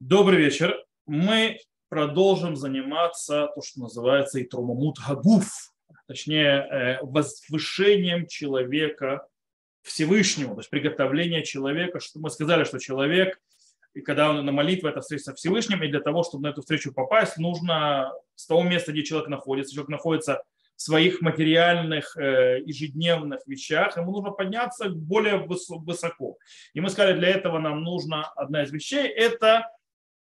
Добрый вечер. Мы продолжим заниматься то, что называется итрумамут гагуф, точнее э, возвышением человека Всевышнему, то есть приготовление человека. Что мы сказали, что человек, и когда он на молитве, это встреча со Всевышним, и для того, чтобы на эту встречу попасть, нужно с того места, где человек находится, человек находится в своих материальных э, ежедневных вещах, ему нужно подняться более высоко. И мы сказали, для этого нам нужно одна из вещей – это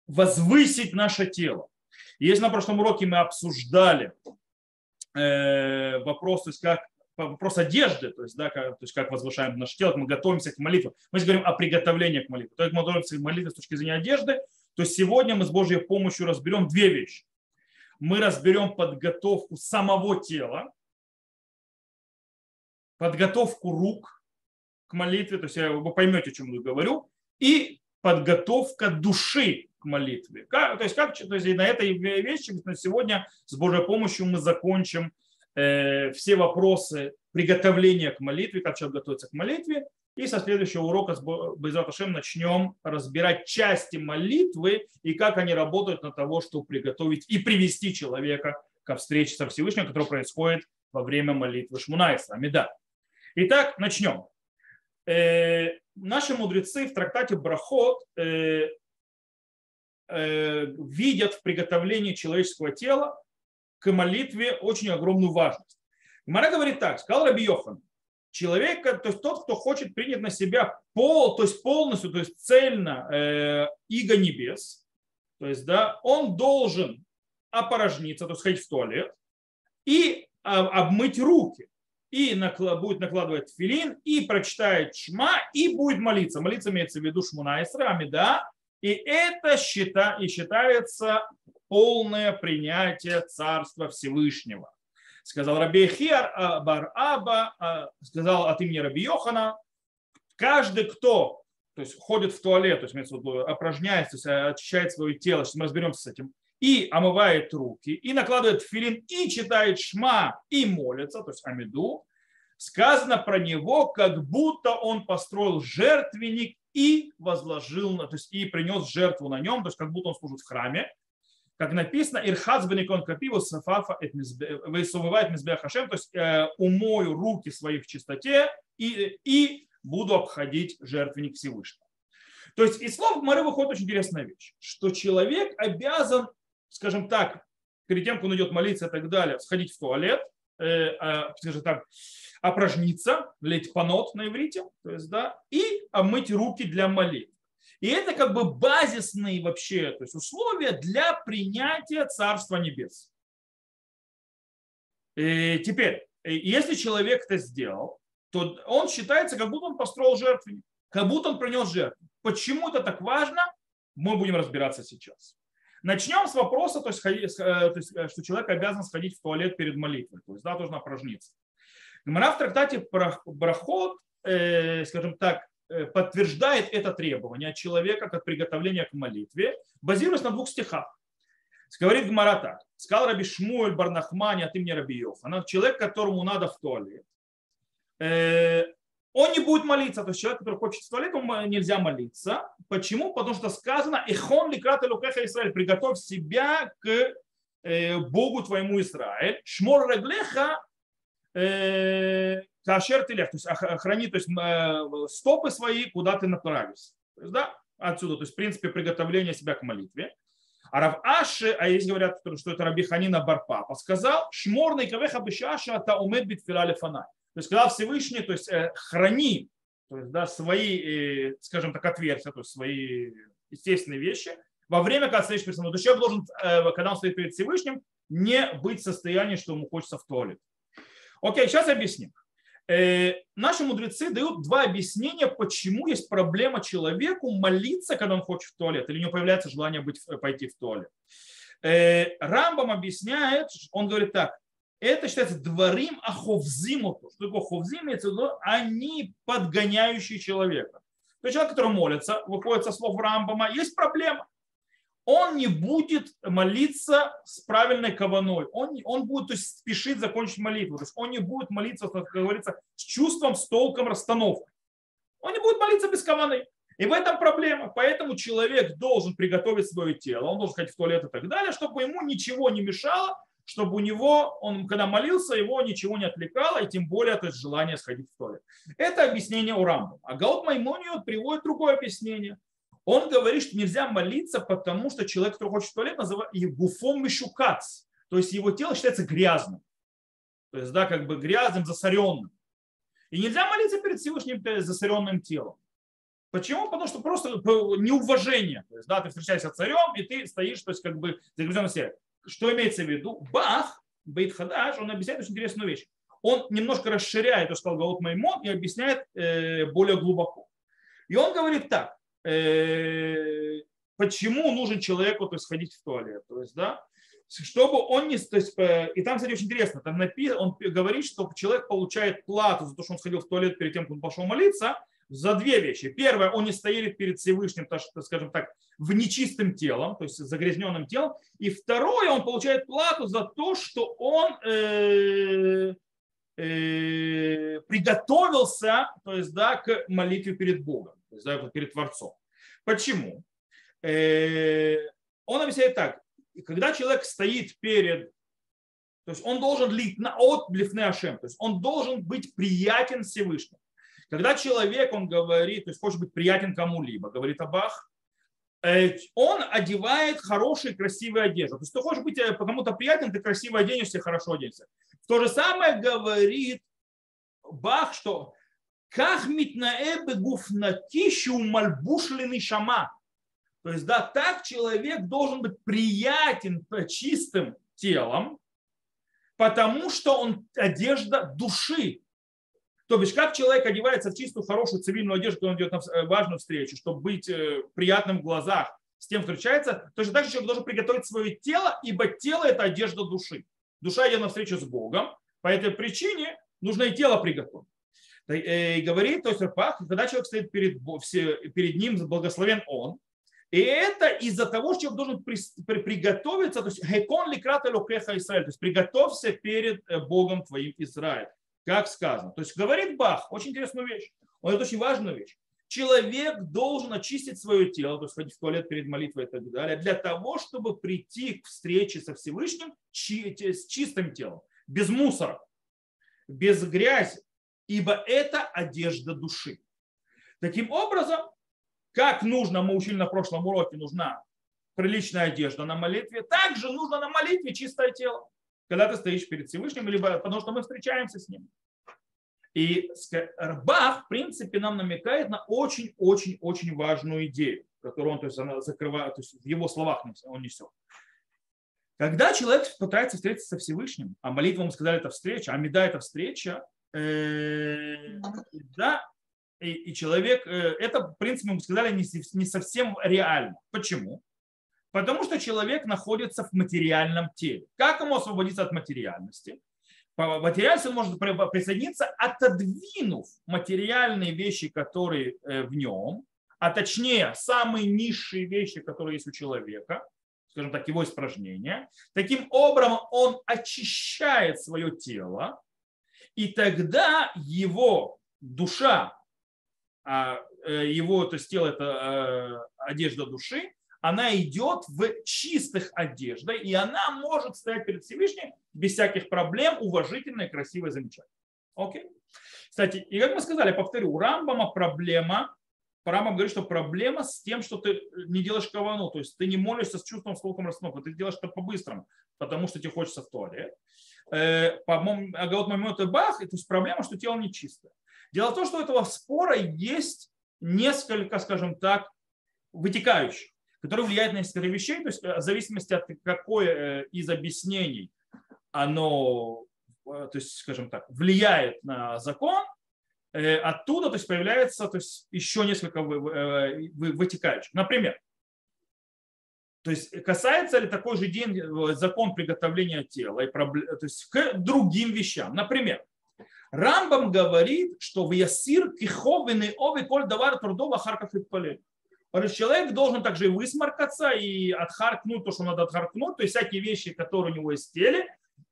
возвысить наше тело. Если на прошлом уроке мы обсуждали э, вопрос, то есть как вопрос одежды, то есть, да, как, то есть как возвышаем наше тело, мы готовимся к молитве. Мы говорим о приготовлении к молитве. То есть мы готовимся к молитве с точки зрения одежды, то сегодня мы с Божьей помощью разберем две вещи. Мы разберем подготовку самого тела, подготовку рук к молитве, то есть вы поймете, о чем я говорю, и подготовка души к молитве. Как, то есть, как, то есть на этой вещи на сегодня с Божьей помощью мы закончим э, все вопросы приготовления к молитве, как человек готовится к молитве. И со следующего урока с Безраташем начнем разбирать части молитвы и как они работают на того, чтобы приготовить и привести человека ко встрече со Всевышним, которая происходит во время молитвы Шмунайса, Амида. Итак, начнем. Э, наши мудрецы в трактате Брахот Э, видят в приготовлении человеческого тела к молитве очень огромную важность. Мара говорит так, сказал Раби Йохан, человек, то есть тот, кто хочет принять на себя пол, то есть полностью, то есть цельно э, иго небес, то есть, да, он должен опорожниться, то есть ходить в туалет и а, обмыть руки. И наклад, будет накладывать филин, и прочитает шма, и будет молиться. Молиться имеется в виду шмуна Исра, Амида, и это счита, и считается полное принятие Царства Всевышнего. Сказал Раби Хиар а, Бар Аба, а, сказал от имени Раби Йохана, каждый, кто то есть ходит в туалет, то есть опражняется, то есть очищает свое тело, что мы разберемся с этим, и омывает руки, и накладывает филин, и читает шма, и молится, то есть амиду, сказано про него, как будто он построил жертвенник и возложил, то есть и принес жертву на нем, то есть как будто он служит в храме. Как написано, Ирхац беникон капиву сафафа высувывает мизбех хашем, то есть э, умою руки свои в чистоте и, и буду обходить жертвенник Всевышнего. То есть из слов Мары выходит очень интересная вещь, что человек обязан, скажем так, перед тем, как он идет молиться и так далее, сходить в туалет, скажем так, опражниться, лить панот на иврите, то есть, да, и омыть руки для молитвы. И это как бы базисные вообще то есть условия для принятия Царства Небес. И теперь, если человек это сделал, то он считается, как будто он построил жертвенник, как будто он принес жертву. Почему это так важно, мы будем разбираться сейчас. Начнем с вопроса, то есть, э, э, что человек обязан сходить в туалет перед молитвой, то есть да, должен опражниться. Гмара в трактате Брахот, э, скажем так, подтверждает это требование человека как приготовление к молитве, базируясь на двух стихах. Говорит Гмара так. Сказал Раби Шмуэль Барнахмани от имени Раби Йохана, человек, которому надо в туалет, он не будет молиться. То есть человек, который хочет в туалет, ему нельзя молиться. Почему? Потому что сказано, «Эхон ликрат элукеха Израиль» приготовь себя к Богу твоему Израиль. Шмор реглеха Э, кашер телех, то есть охрани то есть, э, стопы свои, куда ты направишься. Да, отсюда, то есть, в принципе, приготовление себя к молитве. А Рав Аши, а есть говорят, что это Раби Ханина Барпапа, сказал, шморный кавеха бешаша ата умед бит филале фана. То есть, сказал Всевышний, то есть, э, храни, то есть, да, свои, скажем так, отверстия, то есть, свои естественные вещи, во время, когда стоишь перед собой. То есть, человек должен, когда он стоит перед Всевышним, не быть в состоянии, что ему хочется в туалет. Окей, сейчас объясним. Э, наши мудрецы дают два объяснения, почему есть проблема человеку молиться, когда он хочет в туалет, или у него появляется желание быть, пойти в туалет. Э, Рамбам объясняет, он говорит так, это считается дворим аховзиму. Что такое ховзим? Имеется в виду, они подгоняющие человека. То есть человек, который молится, выходит со слов Рамбама, есть проблема он не будет молиться с правильной каваной. Он, он будет то есть, спешить закончить молитву. То есть он не будет молиться, как говорится, с чувством, с толком, расстановкой. Он не будет молиться без каваны. И в этом проблема. Поэтому человек должен приготовить свое тело, он должен ходить в туалет и так далее, чтобы ему ничего не мешало, чтобы у него, он когда молился, его ничего не отвлекало, и тем более то есть желание сходить в туалет. Это объяснение у Рамбу. А Гаут Маймониот приводит другое объяснение. Он говорит, что нельзя молиться, потому что человек, который хочет в туалет, называют гуфом мишукац. То есть его тело считается грязным. То есть, да, как бы грязным, засоренным. И нельзя молиться перед Всевышним засоренным телом. Почему? Потому что просто неуважение. То есть, да, ты встречаешься с царем, и ты стоишь, то есть, как бы загрязненный себе. Что имеется в виду? Бах, Бейт Хадаш, он объясняет очень интересную вещь. Он немножко расширяет, то, что сказал Маймон, и объясняет э, более глубоко. И он говорит так, э, почему нужен человеку то есть, ходить в туалет. То есть, да, чтобы он не... То есть, э, и там, кстати, очень интересно, там написано, он говорит, что человек получает плату за то, что он сходил в туалет перед тем, как он пошел молиться, за две вещи. Первое, он не стоит перед Всевышним, так, скажем так, в нечистым телом, то есть загрязненным телом. И второе, он получает плату за то, что он э, э, приготовился то есть, да, к молитве перед Богом, то есть, да, перед Творцом. Почему? Э, он объясняет так. Когда человек стоит перед то есть он должен лить на от Ашем, то есть он должен быть приятен Всевышнему. Когда человек, он говорит, то есть хочет быть приятен кому-либо, говорит Абах, э, он одевает хорошие, красивые одежды. То есть ты хочешь быть э, кому-то приятен, ты красиво оденешься, хорошо оденешься. То же самое говорит Бах, что как митнаэбе гуфнатищу мальбушлины шама. То есть, да, так человек должен быть приятен чистым телом, потому что он одежда души. То бишь, как человек одевается в чистую, хорошую цивильную одежду, когда он идет на э, важную встречу, чтобы быть э, приятным в глазах, с тем встречается, точно так же человек должен приготовить свое тело, ибо тело – это одежда души. Душа идет на встречу с Богом, по этой причине нужно и тело приготовить. Э, и говорит, то есть, когда человек стоит перед, перед ним, благословен он, и это из-за того, что человек должен приготовиться, то есть хекон ликрат Израиль, то есть приготовься перед Богом твоим Израиль как сказано. То есть говорит Бах, очень интересную вещь, он это очень важную вещь. Человек должен очистить свое тело, то есть ходить в туалет перед молитвой и так далее, для того, чтобы прийти к встрече со Всевышним с чистым телом, без мусора, без грязи, ибо это одежда души. Таким образом, как нужно, мы учили на прошлом уроке, нужна приличная одежда на молитве, также нужно на молитве чистое тело когда ты стоишь перед Всевышним, либо потому что мы встречаемся с ним. И Бах, в принципе, нам намекает на очень-очень-очень важную идею, которую он то есть, она закрывает, то есть в его словах он несет. Когда человек пытается встретиться со Всевышним, а молитва, мы сказали, это встреча, а меда это встреча, э, да, и, и человек, э, это, в принципе, мы сказали, не, не совсем реально. Почему? Потому что человек находится в материальном теле. Как ему освободиться от материальности? По материальности он может присоединиться, отодвинув материальные вещи, которые э, в нем, а точнее самые низшие вещи, которые есть у человека, скажем так, его испражнения. Таким образом он очищает свое тело, и тогда его душа, а, э, его, то есть тело это э, одежда души, она идет в чистых одеждах, и она может стоять перед Всевышним без всяких проблем, уважительно и красиво и замечательно. Окей? Кстати, и как мы сказали, повторю, у Рамбама проблема, Рамбам говорит, что проблема с тем, что ты не делаешь кавану, то есть ты не молишься с чувством, с толком расстановка, ты делаешь это по-быстрому, потому что тебе хочется в туалет. Э, по-моему, Агаот Мамет и Бах, то есть проблема, что тело не чистое. Дело в том, что у этого спора есть несколько, скажем так, вытекающих который влияет на несколько вещей, то есть э, в зависимости от какой э, из объяснений оно, э, то есть, скажем так, влияет на закон, оттуда то есть, появляется то есть, еще несколько вытекающих. Например, то есть касается ли такой же день закон приготовления тела и то есть, к другим вещам. Например, Рамбам говорит, что в ясир киховины ови коль давар трудова харков и человек должен также и высморкаться, и отхаркнуть то, что надо отхаркнуть, то есть всякие вещи, которые у него есть в теле,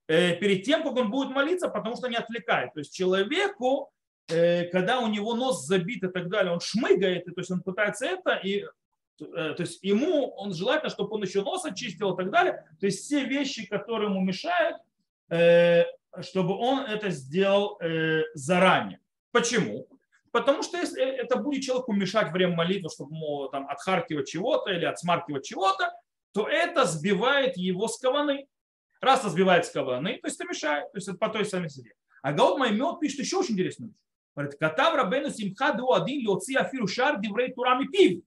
э, перед тем, как он будет молиться, потому что не отвлекает. То есть человеку э, когда у него нос забит и так далее, он шмыгает, и, то есть он пытается это, и то есть ему он желательно, чтобы он еще нос очистил и так далее. То есть все вещи, которые ему мешают, чтобы он это сделал заранее. Почему? Потому что если это будет человеку мешать время молитвы, чтобы ему там отхаркивать чего-то или отсмаркивать чего-то, то это сбивает его с каваны. Раз это сбивает с каваны, то есть это мешает, то есть это по той самой себе. А Гаут Маймед пишет еще очень интересную вещь. Говорит, катав рабену симха ду один лоци афиру шар диврей турами пив.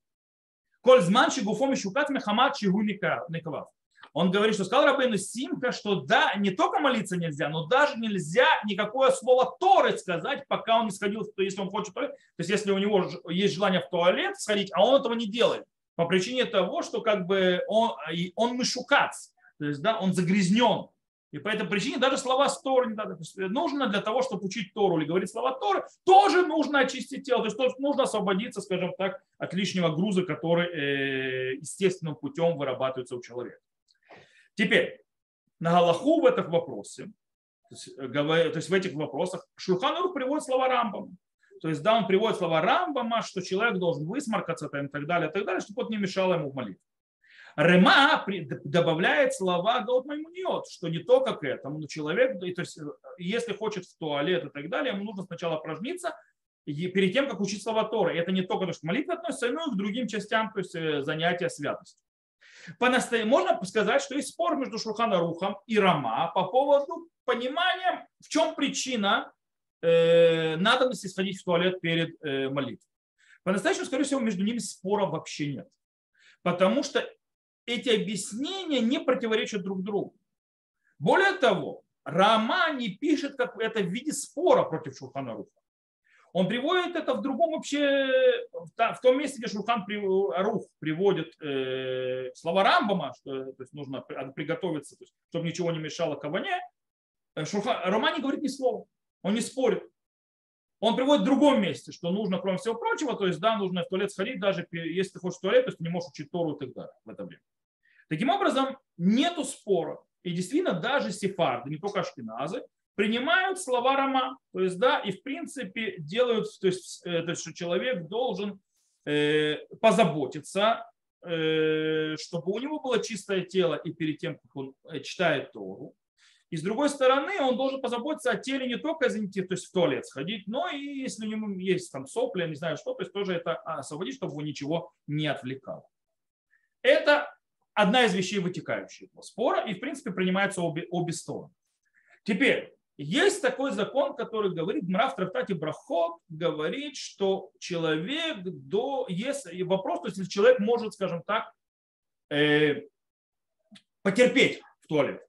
Коль зман шигуфом и шукат мехамат шигу никавав. Он говорит, что сказал Рабейну Симка, что да, не только молиться нельзя, но даже нельзя никакое слово Торы сказать, пока он не сходил, то если он хочет, то есть если у него есть желание в туалет сходить, а он этого не делает, по причине того, что как бы он, он мышукац, то есть да, он загрязнен. И по этой причине даже слова с Торы нужно для того, чтобы учить Тору или говорить слова Торы, тоже нужно очистить тело. То есть нужно освободиться, скажем так, от лишнего груза, который э, естественным путем вырабатывается у человека. Теперь, на Галаху в этом вопросе, то есть, э, то есть в этих вопросах, Шурханур приводит слова Рамбама. То есть, да, он приводит слова Рамбама, что человек должен высморкаться и так далее, и так далее, чтобы это не мешало ему в молитве. Рема добавляет слова Гаут Маймуниот, что не только к этому, но человек, то есть, э, если хочет в туалет и так далее, ему нужно сначала упражниться, и перед тем, как учить слова Торы. Это не только то, что молитва относится, но и к другим частям, то есть э, занятия святостью. Можно сказать, что есть спор между Шурхана Рухом и Рама по поводу понимания, в чем причина э, надобности сходить в туалет перед э, молитвой. По-настоящему, скорее всего, между ними спора вообще нет. Потому что эти объяснения не противоречат друг другу. Более того, Рама не пишет как это в виде спора против Шурхана Руха. Он приводит это в другом вообще, в том месте, где Шурхан Рух приводит э, слова Рамбама, что то есть нужно приготовиться, то есть, чтобы ничего не мешало каване. Э, Шурхан, Рома не говорит ни слова, он не спорит. Он приводит в другом месте, что нужно, кроме всего прочего, то есть, да, нужно в туалет сходить, даже если ты хочешь в туалет, то есть ты не можешь учить Тору и так далее в это время. Таким образом, нету спора. И действительно, даже сефарды, не только ашкеназы, принимают слова Рома. То есть, да, и в принципе делают, то есть, э, то есть что человек должен э, позаботиться, э, чтобы у него было чистое тело и перед тем, как он э, читает Тору. И с другой стороны, он должен позаботиться о теле не только, извините, то есть в туалет сходить, но и если у него есть там сопли, не знаю что, то есть тоже это освободить, чтобы его ничего не отвлекало. Это одна из вещей, вытекающих из спора, и в принципе принимаются обе, обе стороны. Теперь, есть такой закон, который говорит, Мрав в трактате Брахот говорит, что человек до, если вопрос, то есть если человек может, скажем так, э, потерпеть в туалет.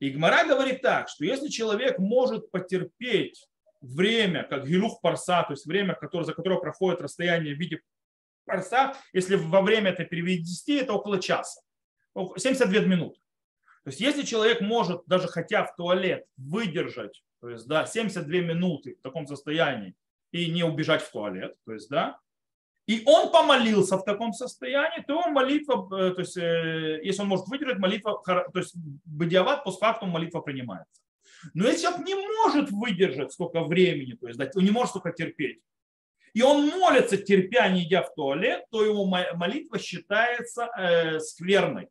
И Гмара говорит так, что если человек может потерпеть время, как гилух парса, то есть время, которое, за которое проходит расстояние в виде парса, если во время это перевести, это около часа, 72 минуты. То есть если человек может, даже хотя в туалет, выдержать то есть, да, 72 минуты в таком состоянии и не убежать в туалет, то есть, да, и он помолился в таком состоянии, то молитва, э, то есть, э, если он может выдержать, молитва, то есть, бадиават, постфактум молитва принимается. Но если человек не может выдержать столько времени, то есть, да, он не может столько терпеть, и он молится, терпя, не идя в туалет, то его молитва считается э, скверной.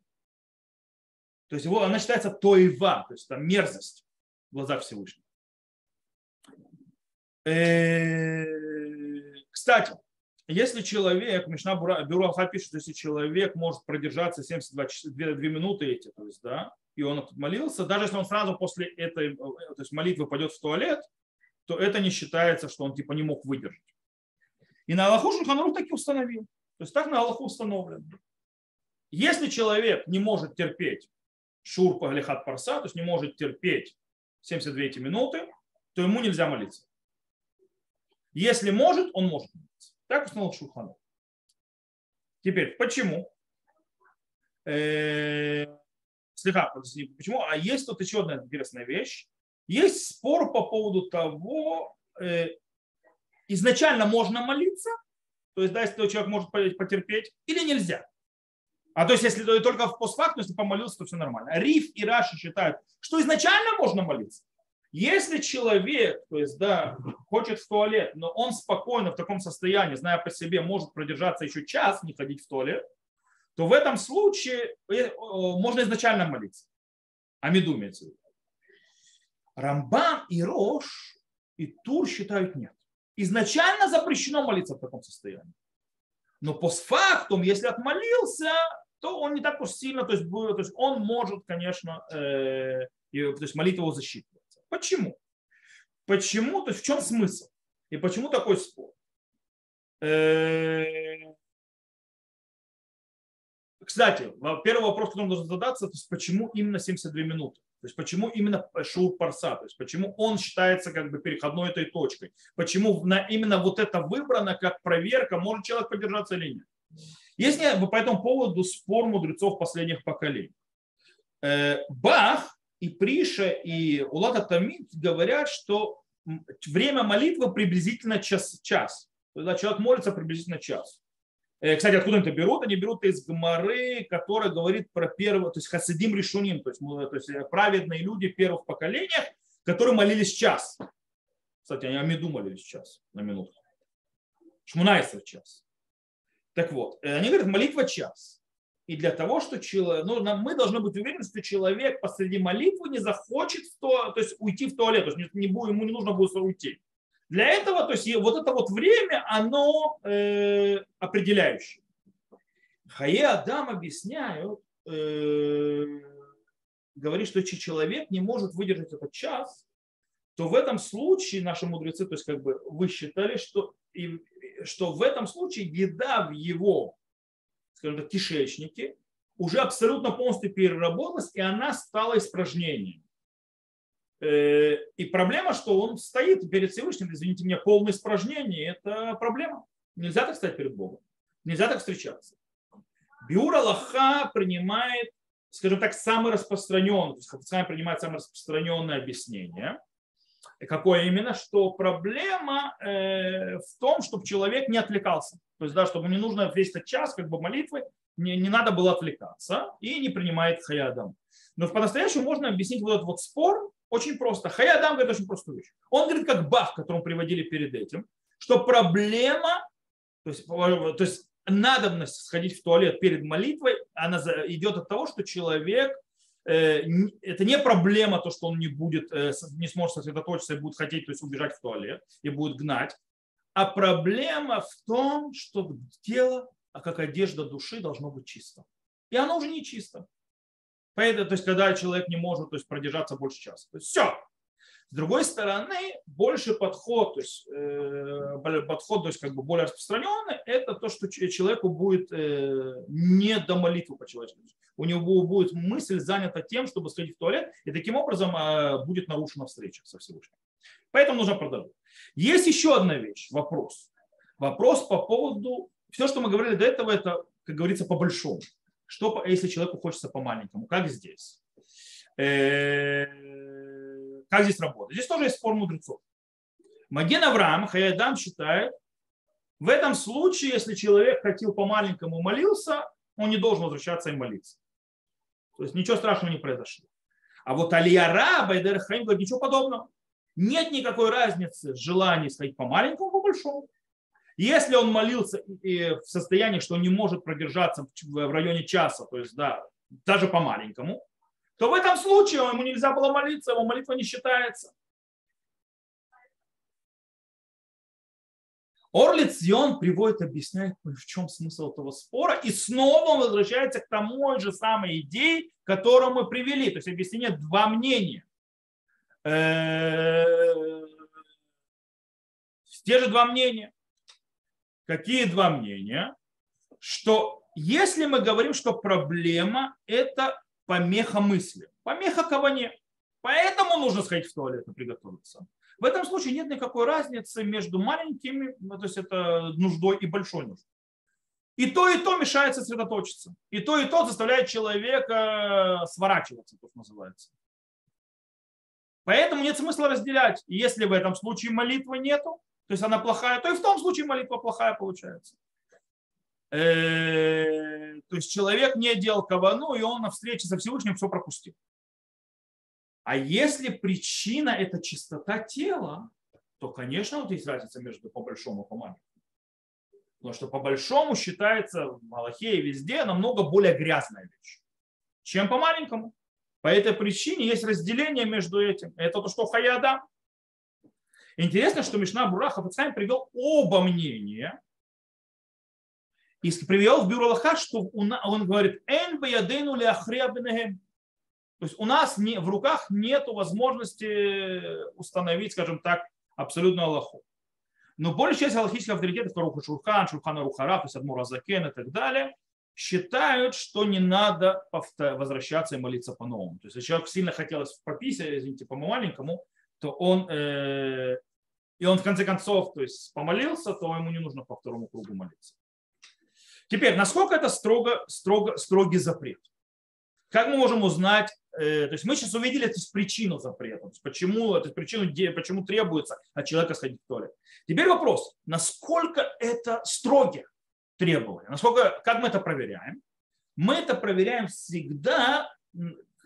То есть его, она считается тоева, то есть там мерзость в глазах Всевышнего. Э, кстати, если человек, Мишна Бюро пишет, если человек может продержаться 72 2, 2 минуты эти, то есть, да, и он молился, даже если он сразу после этой то есть молитвы пойдет в туалет, то это не считается, что он типа не мог выдержать. И на Аллаху Шульханарух так и установил. То есть так на Аллаху установлено. Если человек не может терпеть шур паглихат парса, то есть не может терпеть 72 эти минуты, то ему нельзя молиться. Если может, он может молиться. Так установил Шурхан. Теперь, почему? Э, слегка, почему? А есть тут еще одна интересная вещь. Есть спор по поводу того, э, изначально можно молиться, то есть, да, если человек может потерпеть, или нельзя. А то есть, если только в постфакту, если помолился, то все нормально. Риф и Раши считают, что изначально можно молиться. Если человек, то есть, да, хочет в туалет, но он спокойно в таком состоянии, зная по себе, может продержаться еще час, не ходить в туалет, то в этом случае э, можно изначально молиться. Амиду имеется в и Рош и Тур считают нет. Изначально запрещено молиться в таком состоянии. Но постфактум, если отмолился, то он не так уж сильно, то есть, то есть он может, конечно, э, то есть молитва его засчитывается. Почему? Почему? То есть в чем смысл? И почему такой спор? Э, кстати, первый вопрос, который нужно задаться, то есть почему именно 72 минуты? То есть почему именно шур парса? То есть почему он считается как бы переходной этой точкой? Почему именно вот это выбрано как проверка, может человек поддержаться или нет? Есть по этому поводу спор мудрецов последних поколений. Э, Бах и Приша и Улата Тамид говорят, что время молитвы приблизительно час. час. Когда человек молится приблизительно час. Э, кстати, откуда они это берут? Они берут из Гмары, которая говорит про первого, то есть хасидим решуним, то есть, то есть э, праведные люди первых поколениях, которые молились час. Кстати, они о меду молились час, на минуту. Шмунайсер час. Так вот, э, они говорят, молитва час. И для того, что человек, ну, мы должны быть уверены, что человек посреди молитвы не захочет в то, то есть уйти в туалет, то есть не, ему не нужно будет уйти. Для этого, то есть вот это вот время, оно э, определяющее. Хае Адам объясняют, э, говорит, что если человек не может выдержать этот час, то в этом случае наши мудрецы, то есть как бы вы считали, что, и, что в этом случае еда в его, скажем так, кишечнике уже абсолютно полностью переработалась, и она стала испражнением. Э, и проблема, что он стоит перед Всевышним, извините меня, полное испражнение, это проблема. Нельзя так стоять перед Богом. Нельзя так встречаться. Биур Аллаха принимает, скажем так, самый Хафицхайм принимает самое распространенное объяснение. Какое именно? Что проблема э, в том, чтобы человек не отвлекался. То есть, да, чтобы не нужно весь этот час как бы молитвы, не, не надо было отвлекаться и не принимает хаядам. Но по-настоящему можно объяснить вот этот вот спор очень просто. Хаядам говорит очень простую вещь. Он говорит, как Бах, которому приводили перед этим, что проблема, то есть, то есть надобность сходить в туалет перед молитвой, она идет от того, что человек это не проблема, то, что он не будет, э, не сможет сосредоточиться и будет хотеть то есть, убежать в туалет и будет гнать, а проблема в том, что тело, а как одежда души должно быть чисто. И оно уже не чисто. Поэтому, то есть, когда человек не может то есть, продержаться больше часа. То есть, все. С другой стороны, больше подход, то есть, э, подход, то есть, как бы более распространенный, это то, что человеку будет э, не до молитвы по-человечески. У него будет мысль занята тем, чтобы сходить в туалет, и таким образом э, будет нарушена встреча со Всевышним. Поэтому нужно продолжать. Есть еще одна вещь, вопрос. Вопрос по поводу... Все, что мы говорили до этого, это, как говорится, по большому. Что, если человеку хочется по-маленькому? Как здесь? Как здесь работает? Здесь тоже есть спор мудрецов. Маген Авраам, Хаядам считает, в этом случае, если человек хотел по-маленькому молился, он не должен возвращаться и молиться. То есть ничего страшного не произошло. А вот Алияра Байдер Хаим говорит, ничего подобного. Нет никакой разницы в желании сходить по-маленькому, по-большому. Если он молился в состоянии, что он не может продержаться в районе часа, то есть да, даже по-маленькому, то в этом случае ему нельзя было молиться, его молитва не считается. Орлиц Йон приводит, объясняет, в чем смысл этого спора, и снова он возвращается к тому же самой идее, которую мы привели. То есть объяснение два мнения. Э, те же два мнения. Какие два мнения? Что если мы говорим, что проблема – это помеха мысли, помеха каване, поэтому нужно сходить в туалет и приготовиться. В этом случае нет никакой разницы между маленькими, ну, то есть это нуждой и большой нуждой. И то, и то мешает сосредоточиться. И то, и то заставляет человека сворачиваться, то, что называется. Поэтому нет смысла разделять. Если в этом случае молитвы нету, то есть она плохая, то и в том случае молитва плохая получается. Э, то есть человек не делал кавану, и он на встрече со Всевышним все пропустил. А если причина – это чистота тела, то, конечно, вот есть разница между по большому и по маленькому. Потому что по большому считается в Малахе и везде намного более грязная вещь, чем по маленькому. По этой причине есть разделение между этим. Это то, что Хаяда. Интересно, что Мишна Бураха Пацхайм привел оба мнения. И привел в Бюро Лаха, что он говорит, «Эн баядейну ли То есть у нас не, в руках нет возможности установить, скажем так, абсолютно Аллаху. Но большая часть галахических авторитетов, Руха Шурхан, Шурхана Рухара, то есть Адмур Азакен и так далее, считают, что не надо возвращаться и молиться по-новому. То есть, если человек сильно хотел пописать, извините, по-маленькому, то он, э, и он в конце концов то есть, помолился, то ему не нужно по второму кругу молиться. Теперь, насколько это строго, строго, строгий запрет? Как мы можем узнать, э, то есть мы сейчас увидели то есть, причину запрета, то есть почему, то есть причину, почему требуется от человека сходить в туалет. Теперь вопрос, насколько это строгие требования, насколько, как мы это проверяем? Мы это проверяем всегда,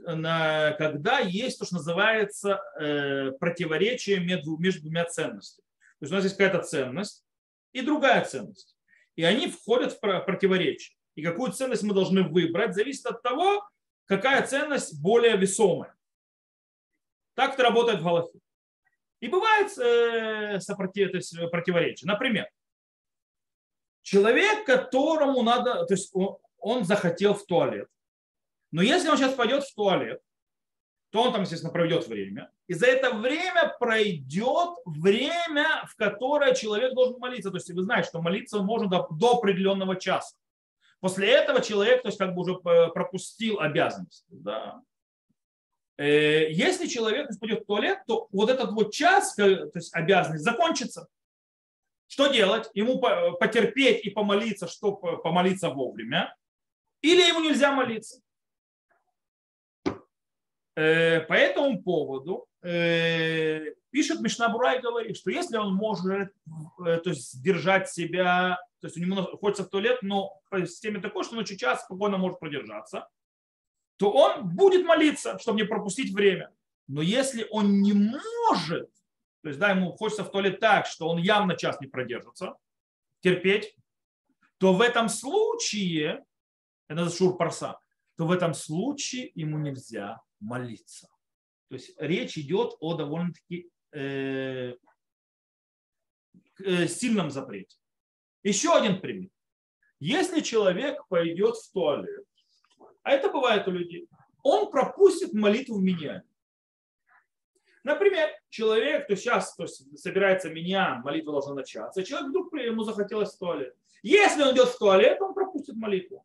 когда есть то, что называется э, противоречие между, между двумя ценностями. То есть у нас есть какая-то ценность и другая ценность. И они входят в противоречие. И какую ценность мы должны выбрать, зависит от того, какая ценность более весомая. Так это работает в Галахе. И бывает э, противоречие. Например, человек, которому надо, то есть он, он захотел в туалет. Но если он сейчас пойдет в туалет, то он там, естественно, проведет время. И за это время пройдет время, в которое человек должен молиться. То есть вы знаете, что молиться он может до, до определенного часа. После этого человек, то есть как бы уже пропустил обязанность. Да. Э, если человек пойдет в туалет, то вот этот вот час, то есть обязанность закончится. Что делать? Ему потерпеть и помолиться, чтобы помолиться вовремя. Или ему нельзя молиться. Э, по этому поводу э, пишет Мишнабура и говорит, что если он может то есть, сдержать себя то есть у него хочется в туалет, но в системе такой, что он очень час спокойно может продержаться, то он будет молиться, чтобы не пропустить время. Но если он не может, то есть да, ему хочется в туалет так, что он явно час не продержится, терпеть, то в этом случае, это шур парса, то в этом случае ему нельзя молиться. То есть речь идет о довольно-таки э, э, сильном запрете. Еще один пример. Если человек пойдет в туалет, а это бывает у людей, он пропустит молитву в меня. Например, человек, то сейчас то есть, собирается меня, молитва должна начаться, человек вдруг ему захотелось в туалет. Если он идет в туалет, он пропустит молитву.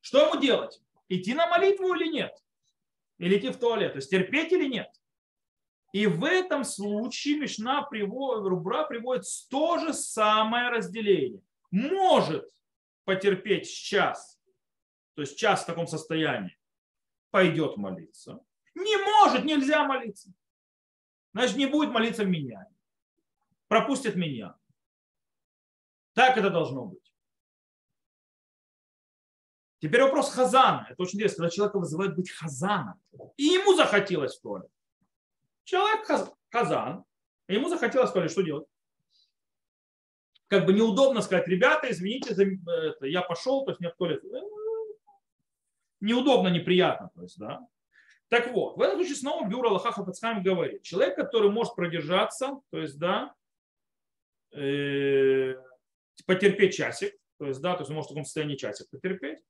Что ему делать? Идти на молитву или нет? Или идти в туалет? То есть терпеть или нет? И в этом случае Мишна приводит, Рубра приводит то же самое разделение. Может потерпеть час, то есть час в таком состоянии, пойдет молиться. Не может, нельзя молиться. Значит, не будет молиться меня. Пропустит меня. Так это должно быть. Теперь вопрос хазана. Это очень интересно, когда человека вызывают быть хазаном. И ему захотелось в туалет. Человек казан, ему захотелось сказать, что делать? Как бы неудобно сказать, ребята, извините, это, я пошел, то есть мне в туалет. Э, неудобно, неприятно. То есть, да. Так вот, в этом случае снова бюро Аллаха Пацхам говорит, человек, который может продержаться, то есть, да, э, потерпеть часик, то есть, да, то есть он может в таком состоянии часик потерпеть,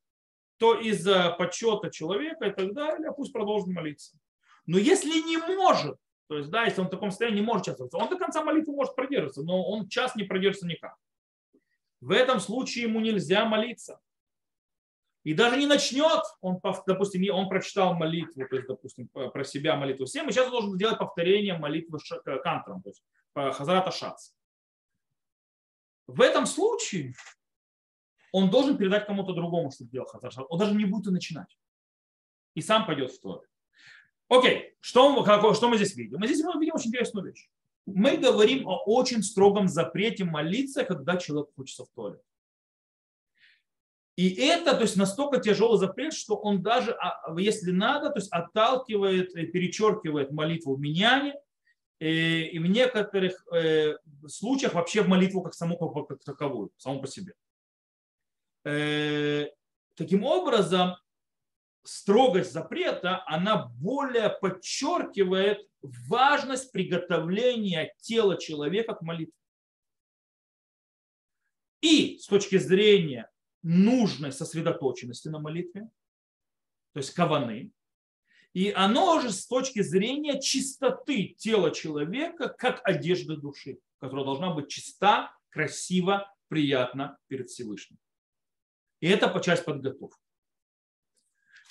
то из-за почета человека и так далее пусть продолжит молиться. Но если не может, то есть, да, если он в таком состоянии не может чувствоваться, он до конца молитвы может продержаться, но он час не продержится никак. В этом случае ему нельзя молиться. И даже не начнет, он, допустим, он прочитал молитву, то есть, допустим, про себя молитву всем, и сейчас должен сделать повторение молитвы э, кантром, то есть хазарата шац. В этом случае он должен передать кому-то другому, чтобы делал хазарат Он даже не будет и начинать. И сам пойдет в Торы. Окей, что, что мы здесь видим? Мы здесь видим очень интересную вещь. Мы говорим о очень строгом запрете молиться, когда человек хочется в туалет. И это то есть, настолько тяжелый запрет, что он даже, а, если надо, то есть отталкивает, перечеркивает молитву в миньяне, и в некоторых э, случаях вообще в молитву как саму как таковую, саму по себе. Э, таким образом, строгость запрета, она более подчеркивает важность приготовления тела человека к молитве. И с точки зрения нужной сосредоточенности на молитве, то есть каваны, и оно же с точки зрения чистоты тела человека, как одежды души, которая должна быть чиста, красиво, приятна перед Всевышним. И это по часть подготовки.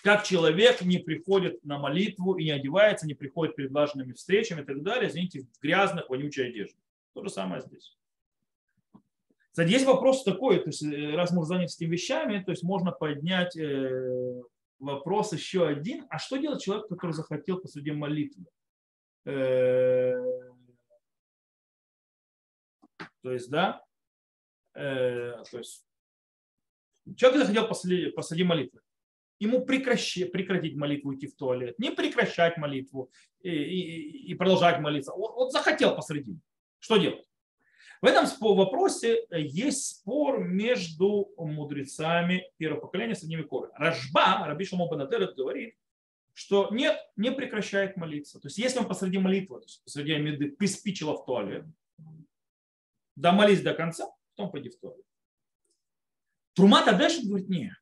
Как человек не приходит на молитву и не одевается, не приходит перед важными встречами и так далее, извините, в грязных, вонючей одежде. То же самое здесь. Кстати, есть вопрос такой, то есть, э, раз мы заняты этими вещами, то есть можно поднять э, вопрос еще один. А что делать человек, который захотел посреди молитвы? Э, то есть, да, то есть человек захотел посреди, молитвы. Ему прекращи, прекратить молитву, идти в туалет, не прекращать молитву и, и, и продолжать молиться. Вот, вот захотел посреди. Что делать? В этом вопросе э, есть спор между мудрецами первого поколения Средневековья. Рожба, Раби Шломо Бенадерет говорит, что нет, не прекращает молиться. То есть если он посреди молитвы, то есть посреди Амиды приспичило в туалет, домолись до конца, потом пойди в туалет. Трумата Тадешет говорит, нет.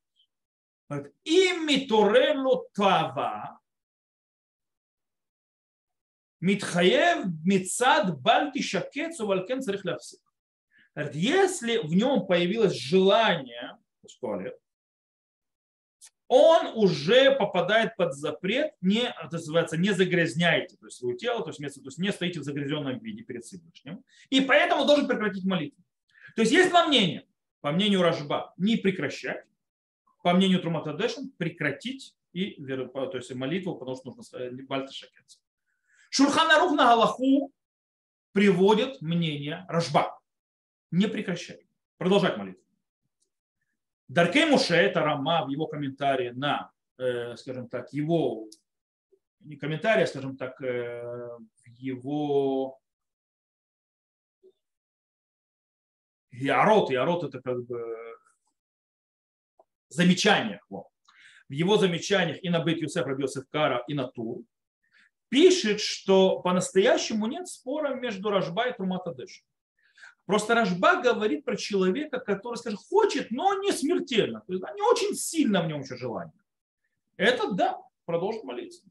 Ими Торело Тава, Митхаев Мицад Бальти Шакец Увалькен Царих Если в нем появилось желание, он уже попадает под запрет, не, называется, не загрязняйте то есть, свое тело, то есть, место, то есть не стоите в загрязненном виде перед Всевышним. И поэтому должен прекратить молитву. То есть есть два мнения. По мнению Рожба, не прекращать, по мнению Труматадешин, прекратить и то есть молитву, потому что нужно бальта шакец. Шурханарух на Галаху приводит мнение Рожба. Не прекращай. Продолжать молитву. Даркей Муше, это Рама в его комментарии на, э, скажем так, его, не комментарий, а, скажем так, э, в его Ярот, Ярот это как бы замечаниях. Вот. В его замечаниях и на Бет Юсеф, Раби Кара, и на Тур пишет, что по-настоящему нет спора между Рожба и Труматадеш. Просто Рожба говорит про человека, который, скажем, хочет, но не смертельно. То есть, не очень сильно в нем еще желание. Это да, продолжит молиться.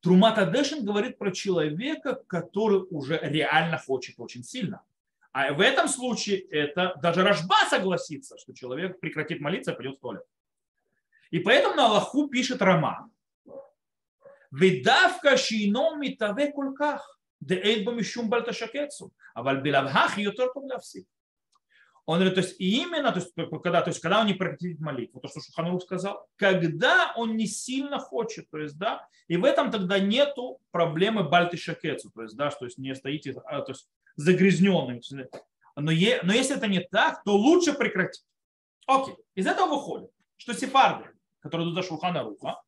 Трумата Дешин говорит про человека, который уже реально хочет очень сильно. А в этом случае это даже Рожба согласится, что человек прекратит молиться, и пойдет в туалет. И поэтому на Аллаху пишет Рама. Видавка шино митаве кульках. Деэйд бамишум бальташакецу. Аваль билавхах йотор повлявсик. Он говорит, то есть именно, то есть когда, то есть когда он не прекратит молитву, то, что Шуханарух сказал, когда он не сильно хочет, то есть, да, и в этом тогда нету проблемы бальты шакецу, то есть, да, что есть не стоите, а, то есть загрязненным. Но, е, но если это не так, то лучше прекратить. Окей, из этого выходит, что сефарды, которые идут за Шуханаруха,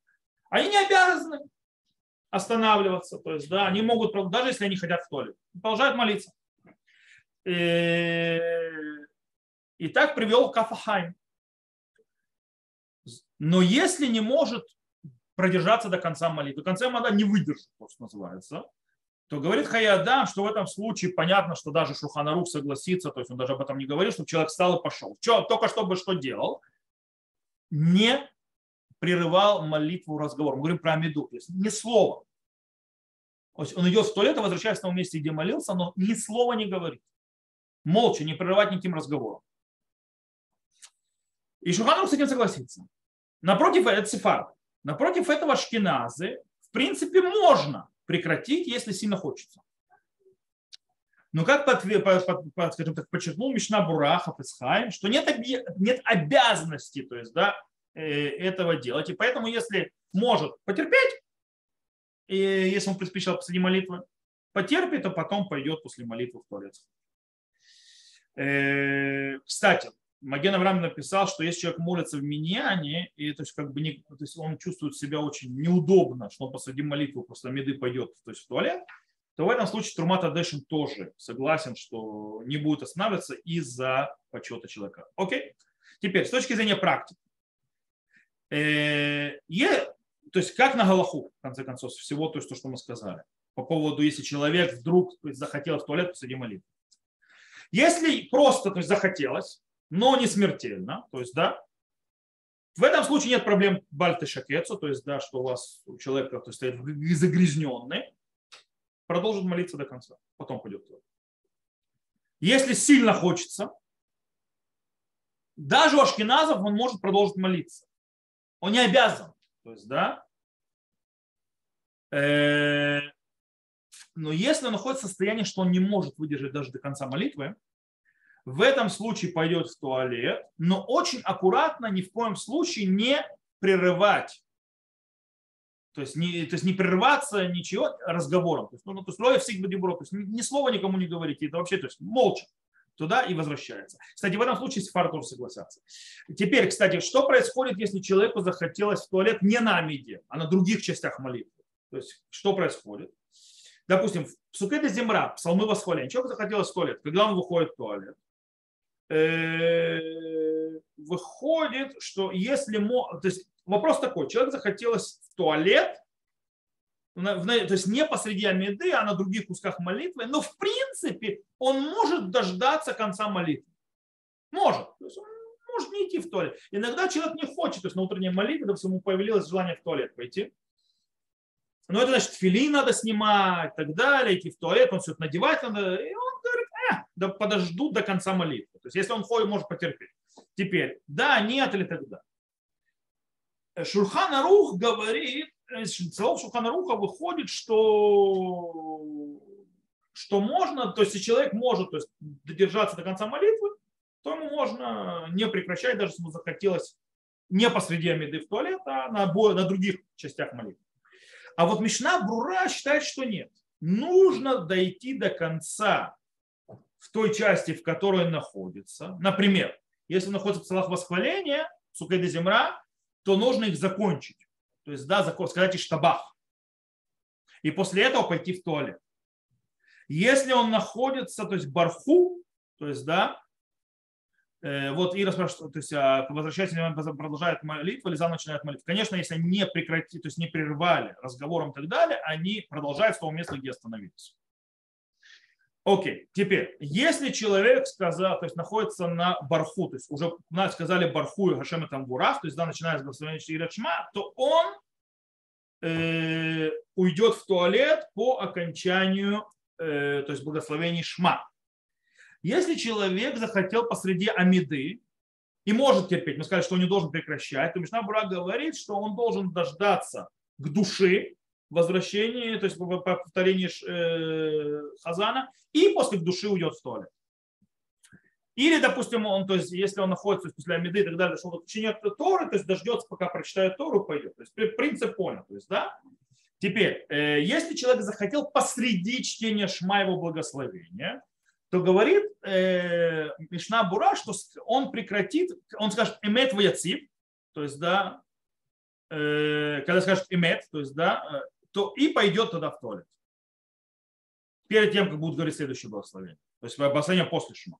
они не обязаны останавливаться. То есть, да, они могут, даже если они хотят в туалет, продолжают молиться. И, и так привел Кафахайм. Но если не может продержаться до конца молитвы, до конца молитвы не выдержит, просто называется, то говорит Хаядам, что в этом случае понятно, что даже Шуханарух согласится, то есть он даже об этом не говорит, что человек встал и пошел. Че, только чтобы что делал? Не прерывал молитву разговор. Мы говорим про Амиду, то есть ни слова. То есть он идет в туалет, возвращается на том месте, где молился, но ни слова не говорит. Молча, не прерывать никаким разговором. И Шуханрух с этим согласится. Напротив, это Сефар. Напротив этого шкиназы, в принципе, можно прекратить, если сильно хочется. Но как под, под, под, скажем так, подчеркнул Мишна Бураха Песхайм, что нет, нет обязанности то есть, да, Э, этого делать. И поэтому, если может потерпеть, и если он приспичил посреди молитвы, потерпит, то потом пойдет после молитвы в туалет. Э, кстати, Маген Авраам написал, что если человек молится в миньяне, и то есть, как бы не, то есть он чувствует себя очень неудобно, что он посреди молитвы после меды пойдет то есть в туалет, то в этом случае Трумат Адешин тоже согласен, что не будет останавливаться из-за почета человека. Окей? Теперь, с точки зрения практики. Э, то есть как на Галаху, в конце концов, всего то, что мы сказали. По поводу, если человек вдруг захотел в туалет посреди молитвы. Если просто то есть, захотелось, но не смертельно, то есть, да, в этом случае нет проблем бальты шакецу, то есть, да, что у вас у человека то есть, стоит загрязненный, продолжит молиться до конца, потом пойдет. Если сильно хочется, даже у ашкеназов он может продолжить молиться. Он не обязан. То есть, да. Э, но если он находится в состоянии, что он не может выдержать даже до конца молитвы, в этом случае пойдет в туалет, но очень аккуратно, ни в коем случае не прерывать. То есть не, то есть не прерываться ничего разговором. То есть, ну, то есть, то есть ни слова никому не говорить. Это вообще, то есть молча туда и возвращается. Кстати, в этом случае Сефар тоже согласятся. Теперь, кстати, что происходит, если человеку захотелось в туалет не на Амиде, а на других частях молитвы? То есть, что происходит? Допустим, в Сукеде Земра, псалмы восхваления, человек захотелось в туалет, когда он выходит в туалет, выходит, что если... То есть вопрос такой, человек захотелось в туалет, то есть не посреди Амиды, а на других кусках молитвы, но в принципе он может дождаться конца молитвы. Может. То есть он может не идти в туалет. Иногда человек не хочет, то есть на утренней молитве, допустим, ему появилось желание в туалет пойти. Но это значит, фили надо снимать и так далее, идти в туалет, он все это надевать надо. И он говорит, э, да подожду до конца молитвы. То есть если он ходит, может потерпеть. Теперь, да, нет или тогда. Шурхан Арух говорит, из слов Шуханаруха выходит, что, что можно, то есть если человек может то есть, додержаться до конца молитвы, то ему можно не прекращать, даже если ему захотелось не посреди Амиды в туалет, а на, на других частях молитвы. А вот Мишна Брура считает, что нет. Нужно дойти до конца в той части, в которой он находится. Например, если он находится в целах восхваления, Сукайда Земра, то нужно их закончить. То есть, да, сказать иштабах. И после этого пойти в туалет. Если он находится, то есть барху, то есть, да, э, вот Ира спрашивает, то есть а, возвращается, продолжает молитву, или заново начинает молитву. Конечно, если они не прекратили, то есть не прервали разговором и так далее, они продолжают с того места, где остановились. Окей, теперь, если человек сказал, то есть находится на барху, то есть уже нас сказали барху и Хашем там бурах, то есть да, начиная с благословения Ирачма, то он э, уйдет в туалет по окончанию, э, то есть благословений Шма. Если человек захотел посреди Амиды и может терпеть, мы сказали, что он не должен прекращать, то Мишна Бура говорит, что он должен дождаться к душе, возвращении, то есть по повторении э, Хазана, и после души уйдет в туалет. Или, допустим, он, то есть, если он находится после Амиды и так далее, что он ученик Торы, то есть дождется, пока прочитает Тору, пойдет. То есть принцип понял. То есть, да? Теперь, э, если человек захотел посреди чтения Шма его благословения, то говорит э, Мишна Бура, что он прекратит, он скажет эмет ваяцив, то есть, да, э, когда скажет эмет, то есть, да, то и пойдет тогда в туалет. Перед тем, как будут говорить следующее благословение. То есть благословение после шума.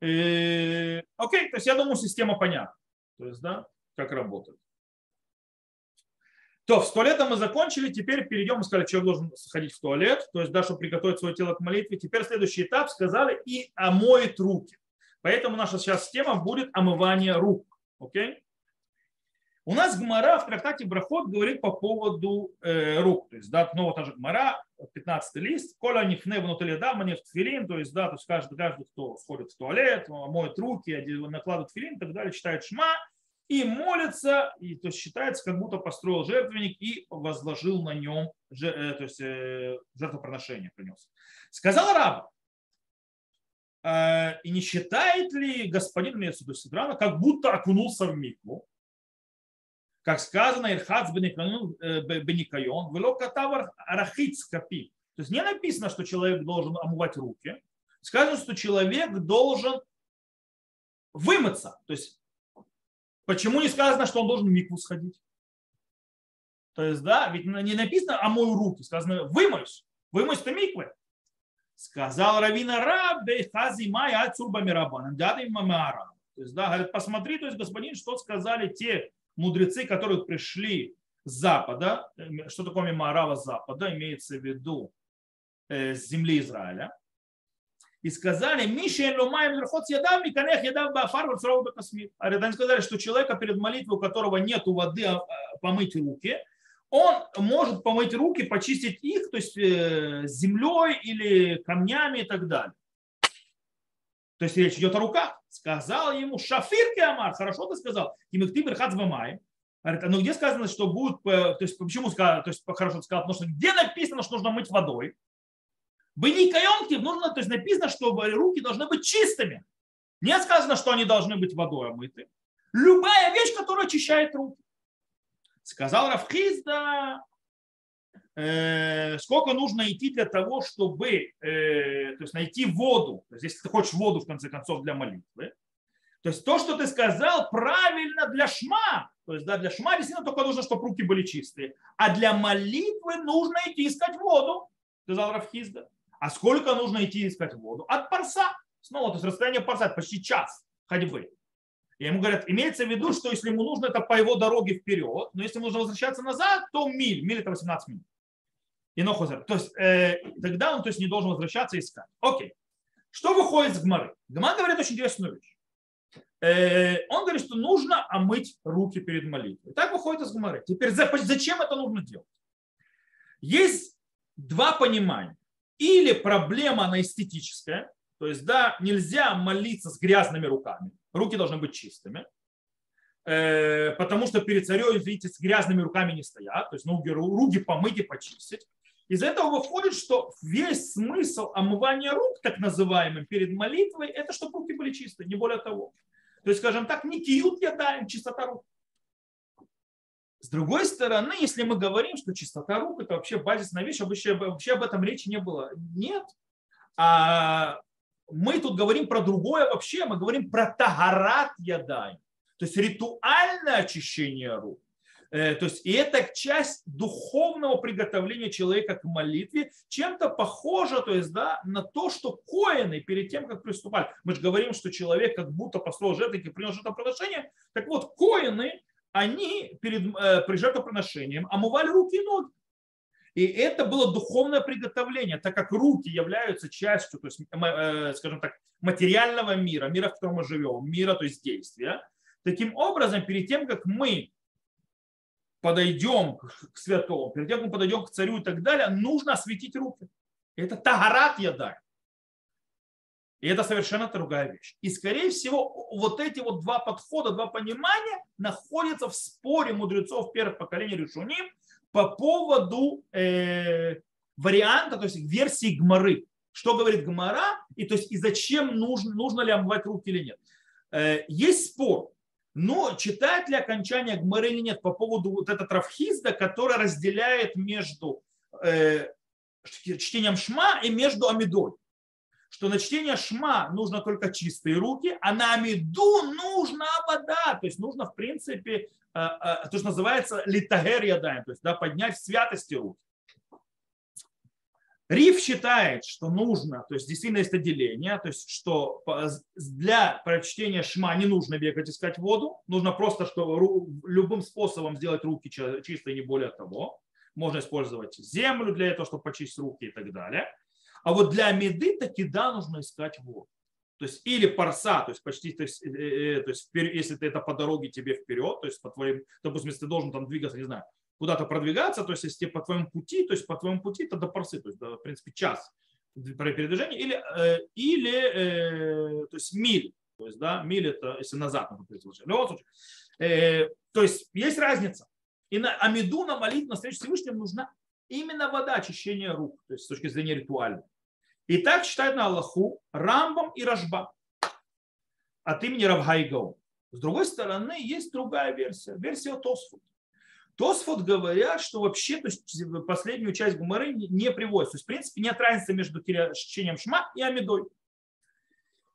И, окей, то есть я думаю, система понятна. То есть, да, как работает. То, с туалетом мы закончили, теперь перейдем, мы сказали, человек должен сходить в туалет, то есть, да, чтобы приготовить свое тело к молитве. Теперь следующий этап, сказали, и омоет руки. Поэтому наша сейчас тема будет омывание рук. Окей? У нас Гмара в трактате Брахот говорит по поводу э, рук. То есть, да, снова та же Гмара, 15 лист. Коля нифне внутри дама не в тфилин, то есть, да, то есть каждый, каждый, кто сходит в туалет, моет руки, накладывает тфилин и так далее, читает шма и молится, и то есть считается, как будто построил жертвенник и возложил на нем э, то есть, э, жертвоприношение принес. Сказал раб, э, и не считает ли господин Месуду Сидрана, как будто окунулся в микву, как сказано, Ирхац Беникайон, э, вело катавар арахиц капи. То есть не написано, что человек должен омывать руки. Сказано, что человек должен вымыться. То есть, почему не сказано, что он должен в микву сходить? То есть, да, ведь не написано «омой руки», сказано «вымойся». Вымойся ты миквы. Сказал Равина Раб, хази май ацурба мирабан. То есть, да, говорит, посмотри, то есть, господин, что сказали те мудрецы, которые пришли с запада, э, что такое мимарава запада, имеется в виду э, с земли Израиля, и сказали, Мишель ломаем верхот ядам, и конех ядам бафар варцрау бакасмир. Они сказали, что человека перед молитвой, у которого нет воды а, а, помыть руки, он может помыть руки, почистить их, то есть э, землей или камнями и так далее. То есть речь идет о руках. Сказал ему Шафир Киамар, хорошо ты сказал, Кимихты Берхат Вамай. Говорит, ну где сказано, что будет, э, то есть почему сказал, то есть хорошо ты сказал, потому что где написано, что нужно мыть водой? Были каемки, нужно, то есть написано, что руки должны быть чистыми. Не сказано, что они должны быть водой омыты. Любая вещь, которая очищает руки. Сказал Рафхизда, э, сколько нужно идти для того, чтобы э, то есть найти воду. То есть, если ты хочешь воду, в конце концов, для молитвы. То есть то, что ты сказал, правильно для шма. То есть да, для шма действительно только нужно, чтобы руки были чистые. А для молитвы нужно идти искать воду, сказал Рафхизда. А сколько нужно идти искать воду? От парса. Снова, то есть расстояние парса, почти час ходьбы. И ему говорят, имеется в виду, что если ему нужно, это по его дороге вперед, но если ему нужно возвращаться назад, то миль. Миль это 18 минут. И нохозер. То есть э, тогда он то есть, не должен возвращаться и искать. Окей. Что выходит с Гмары? Гмар говорит очень интересную вещь. Э, он говорит, что нужно омыть руки перед молитвой. Так выходит из Гмары. Теперь зачем это нужно делать? Есть два понимания или проблема она эстетическая, то есть, да, нельзя молиться с грязными руками, руки должны быть чистыми, э, потому что перед царем, видите, с грязными руками не стоят, то есть ноги, руки помыть и почистить. Из этого выходит, что весь смысл омывания рук, так называемым, перед молитвой, это чтобы руки были чистые, не более того. То есть, скажем так, не киют я даем, чистота рук. С другой стороны, если мы говорим, что чистота рук это вообще базисная вещь, вообще, вообще об этом речи не было. Нет. А мы тут говорим про другое вообще, мы говорим про тагарат ядай, то есть ритуальное очищение рук. Э, то есть и это часть духовного приготовления человека к молитве, чем-то похоже то есть, да, на то, что коины перед тем, как приступали. Мы же говорим, что человек как будто построил жертвы и принес жертвоприношение. Так вот, коины они перед э, при жертвоприношением омывали руки и ноги. И это было духовное приготовление, так как руки являются частью, то есть, э, скажем так, материального мира, мира, в котором мы живем, мира, то есть действия. Таким образом, перед тем, как мы подойдем к святому, перед тем, как мы подойдем к царю и так далее, нужно осветить руки. Это тагарат ядай. И это совершенно другая вещь. И, скорее всего, вот эти вот два подхода, два понимания находятся в споре мудрецов первых поколений решуним по поводу э, варианта, то есть версии Гмары. Что говорит Гмара, и, то есть, и зачем нужно, нужно ли омывать руки или нет. Э, есть спор, но читает ли окончание Гмары или нет по поводу вот этого трафхизда, который разделяет между э, чтением Шма и между Амидой что на чтение шма нужно только чистые руки, а на амиду нужна вода. То есть нужно, в принципе, то, что называется литагер ядаем, то есть да, поднять в святости руки. Риф считает, что нужно, то есть действительно есть отделение, то есть что для прочтения шма не нужно бегать искать воду, нужно просто что любым способом сделать руки чистые, не более того. Можно использовать землю для этого, чтобы почистить руки и так далее. А вот для меды таки да, нужно искать воду. То есть или парса, то есть почти, то есть, э, э, то есть если ты это по дороге тебе вперед, то есть по твоим, допустим, если ты должен там двигаться, не знаю, куда-то продвигаться, то есть если по твоему пути, то есть по твоему пути, то до парсы, то есть, в принципе, час передвижения, или, э, или то есть миль, то есть, да, миль это если назад, например. То есть есть разница. И на Амиду, на молитву, на встречу Всевышним нужна именно вода очищения рук, то есть с точки зрения ритуальной. И так считают на Аллаху Рамбам и Рашба от имени Равгайгау. С другой стороны, есть другая версия, версия Тосфуд. Тосфуд говорят, что вообще то есть, последнюю часть Гумары не приводится. То есть, в принципе, нет разницы между чтением Шма и Амидой.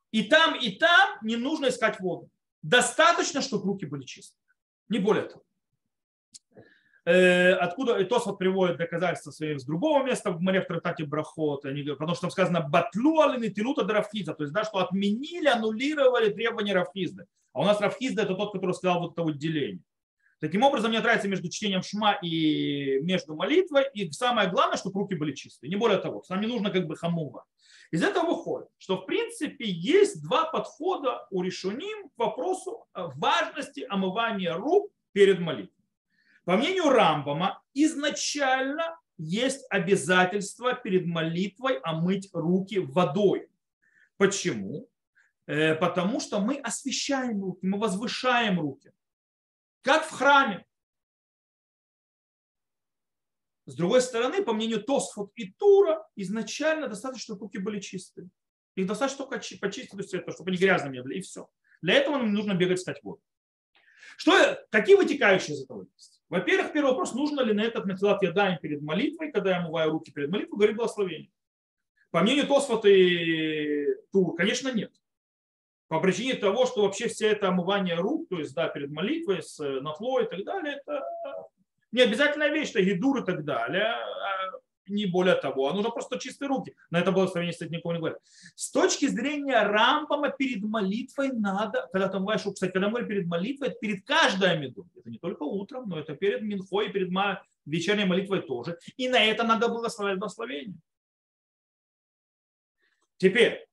И там, и там не нужно искать воду. Достаточно, чтобы руки были чистые. Не более того. Э, откуда Тосфот приводит доказательства свои с другого места в море в трактате Брахот, они, потому что там сказано «батлу алины тилута драфхиза», то есть да, что отменили, аннулировали требования Рафхизды. А у нас Рафхизда это тот, который сказал вот это вот деление. Таким образом, нет разницы между чтением шма и между молитвой. И самое главное, чтобы руки были чистые. Не более того. Нам не нужно как бы хамува. Из этого выходит, что в принципе есть два подхода у решуним к вопросу важности омывания рук перед молитвой. По мнению Рамбама, изначально есть обязательство перед молитвой омыть руки водой. Почему? Э, потому что мы освещаем руки, мы возвышаем руки. Как в храме. С другой стороны, по мнению Тосфот и Тура, изначально достаточно, чтобы руки были чистые. Их достаточно только почистить, чтобы они грязными были, и все. Для этого нам нужно бегать стать воду. Что, какие вытекающие из этого есть? Во-первых, первый вопрос, нужно ли на этот натилат ядаем перед молитвой, когда я омываю руки перед молитвой, говорит благословение. По мнению Тосфот и Тур, конечно, нет по причине того, что вообще все это омывание рук, то есть да, перед молитвой с э, натлой и так далее, это не обязательная вещь, это гидур и так далее, а не более того, а нужно просто чистые руки. На это благословение, кстати, никого не говорит. С точки зрения рампама перед молитвой надо, когда омываешь руку, кстати, когда мы перед молитвой, это перед каждой амиду. Это не только утром, но это перед минхой, перед вечерней молитвой тоже. И на это надо благословлять благословение. Теперь,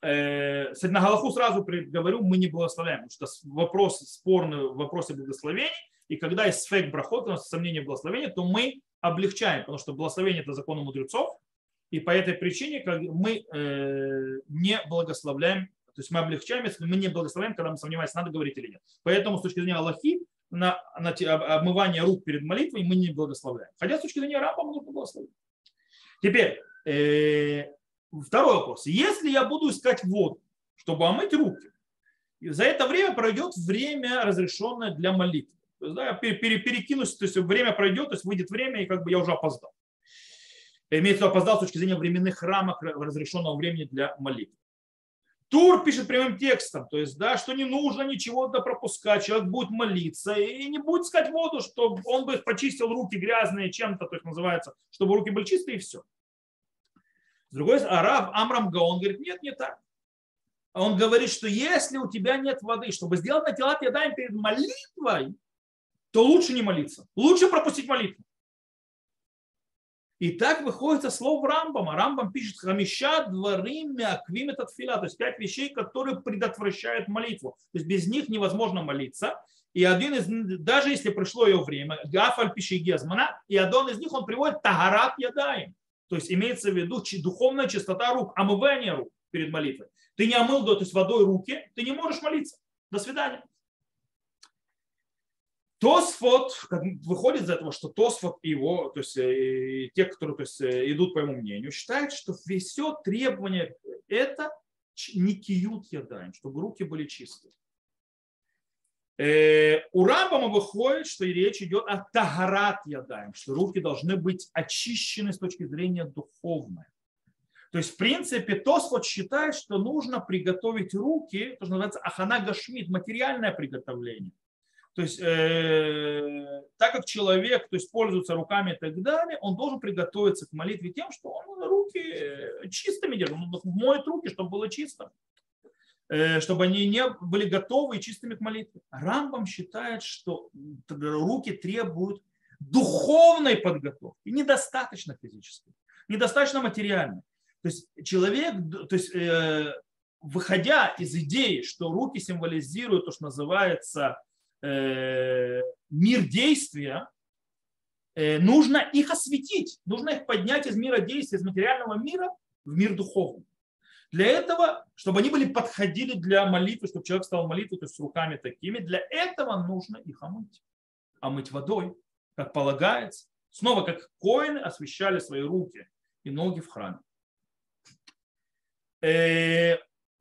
э, на Галаху сразу говорю, мы не благословляем, потому что вопрос спорный в вопросе благословений, и когда есть фейк брахот, у нас сомнение в благословении, то мы облегчаем, потому что благословение это закон мудрецов, и по этой причине мы э, не благословляем, то есть мы облегчаем, если мы не благословляем, когда мы сомневаемся, надо говорить или нет. Поэтому с точки зрения Аллахи, на, на обмывание рук перед молитвой мы не благословляем. Хотя с точки зрения раба мы нужно. Теперь, э, Второй вопрос. Если я буду искать воду, чтобы омыть руки, за это время пройдет время, разрешенное для молитвы. То есть, да, перекинусь, то есть время пройдет, то есть выйдет время, и как бы я уже опоздал. Имеется в виду опоздал с точки зрения временных рамок разрешенного времени для молитвы. Тур пишет прямым текстом, то есть, да, что не нужно ничего да пропускать, человек будет молиться и не будет искать воду, чтобы он бы почистил руки грязные чем-то, то есть называется, чтобы руки были чистые и все. С другой стороны, Араб Амрам Гаон говорит, нет, не так. Он говорит, что если у тебя нет воды, чтобы сделать на тела ядаем перед молитвой, то лучше не молиться. Лучше пропустить молитву. И так выходит со слов Рамбама. Рамбам пишет хамища дворим аквим этот фила. То есть пять вещей, которые предотвращают молитву. То есть без них невозможно молиться. И один из, даже если пришло ее время, Гафаль пиши Гезмана, и один из них он приводит Тагарат Ядаем. То есть имеется в виду духовная чистота рук, омывание рук перед молитвой. Ты не омыл, то есть водой руки, ты не можешь молиться. До свидания. Тосфот, выходит из этого, что Тосфот и его, то есть и те, которые то есть, идут по его мнению, считают, что все требования это не киют ядаем, чтобы руки были чистые. Э, у Рамбама выходит, что речь идет о тагарат ядаем, что руки должны быть очищены с точки зрения духовной. То есть, в принципе, Тосфот считает, что нужно приготовить руки, то, что называется ахана гашмит, материальное приготовление. То есть, э, так как человек то есть, пользуется руками и так далее, он должен приготовиться к молитве тем, что он руки э, чистыми держит, он моет руки, чтобы было чисто. Э, чтобы они не были готовы и чистыми к молитве. Рамбам считает, что руки требуют духовной подготовки, недостаточно физической, недостаточно материальной. То есть человек, то есть, э, выходя из идеи, что руки символизируют то, что называется мир действия, нужно их осветить, нужно их поднять из мира действия, из материального мира в мир духовный. Для этого, чтобы они были подходили для молитвы, чтобы человек стал молитвой, то есть с руками такими, для этого нужно их омыть. Омыть водой, как полагается. Снова, как коины освещали свои руки и ноги в храме.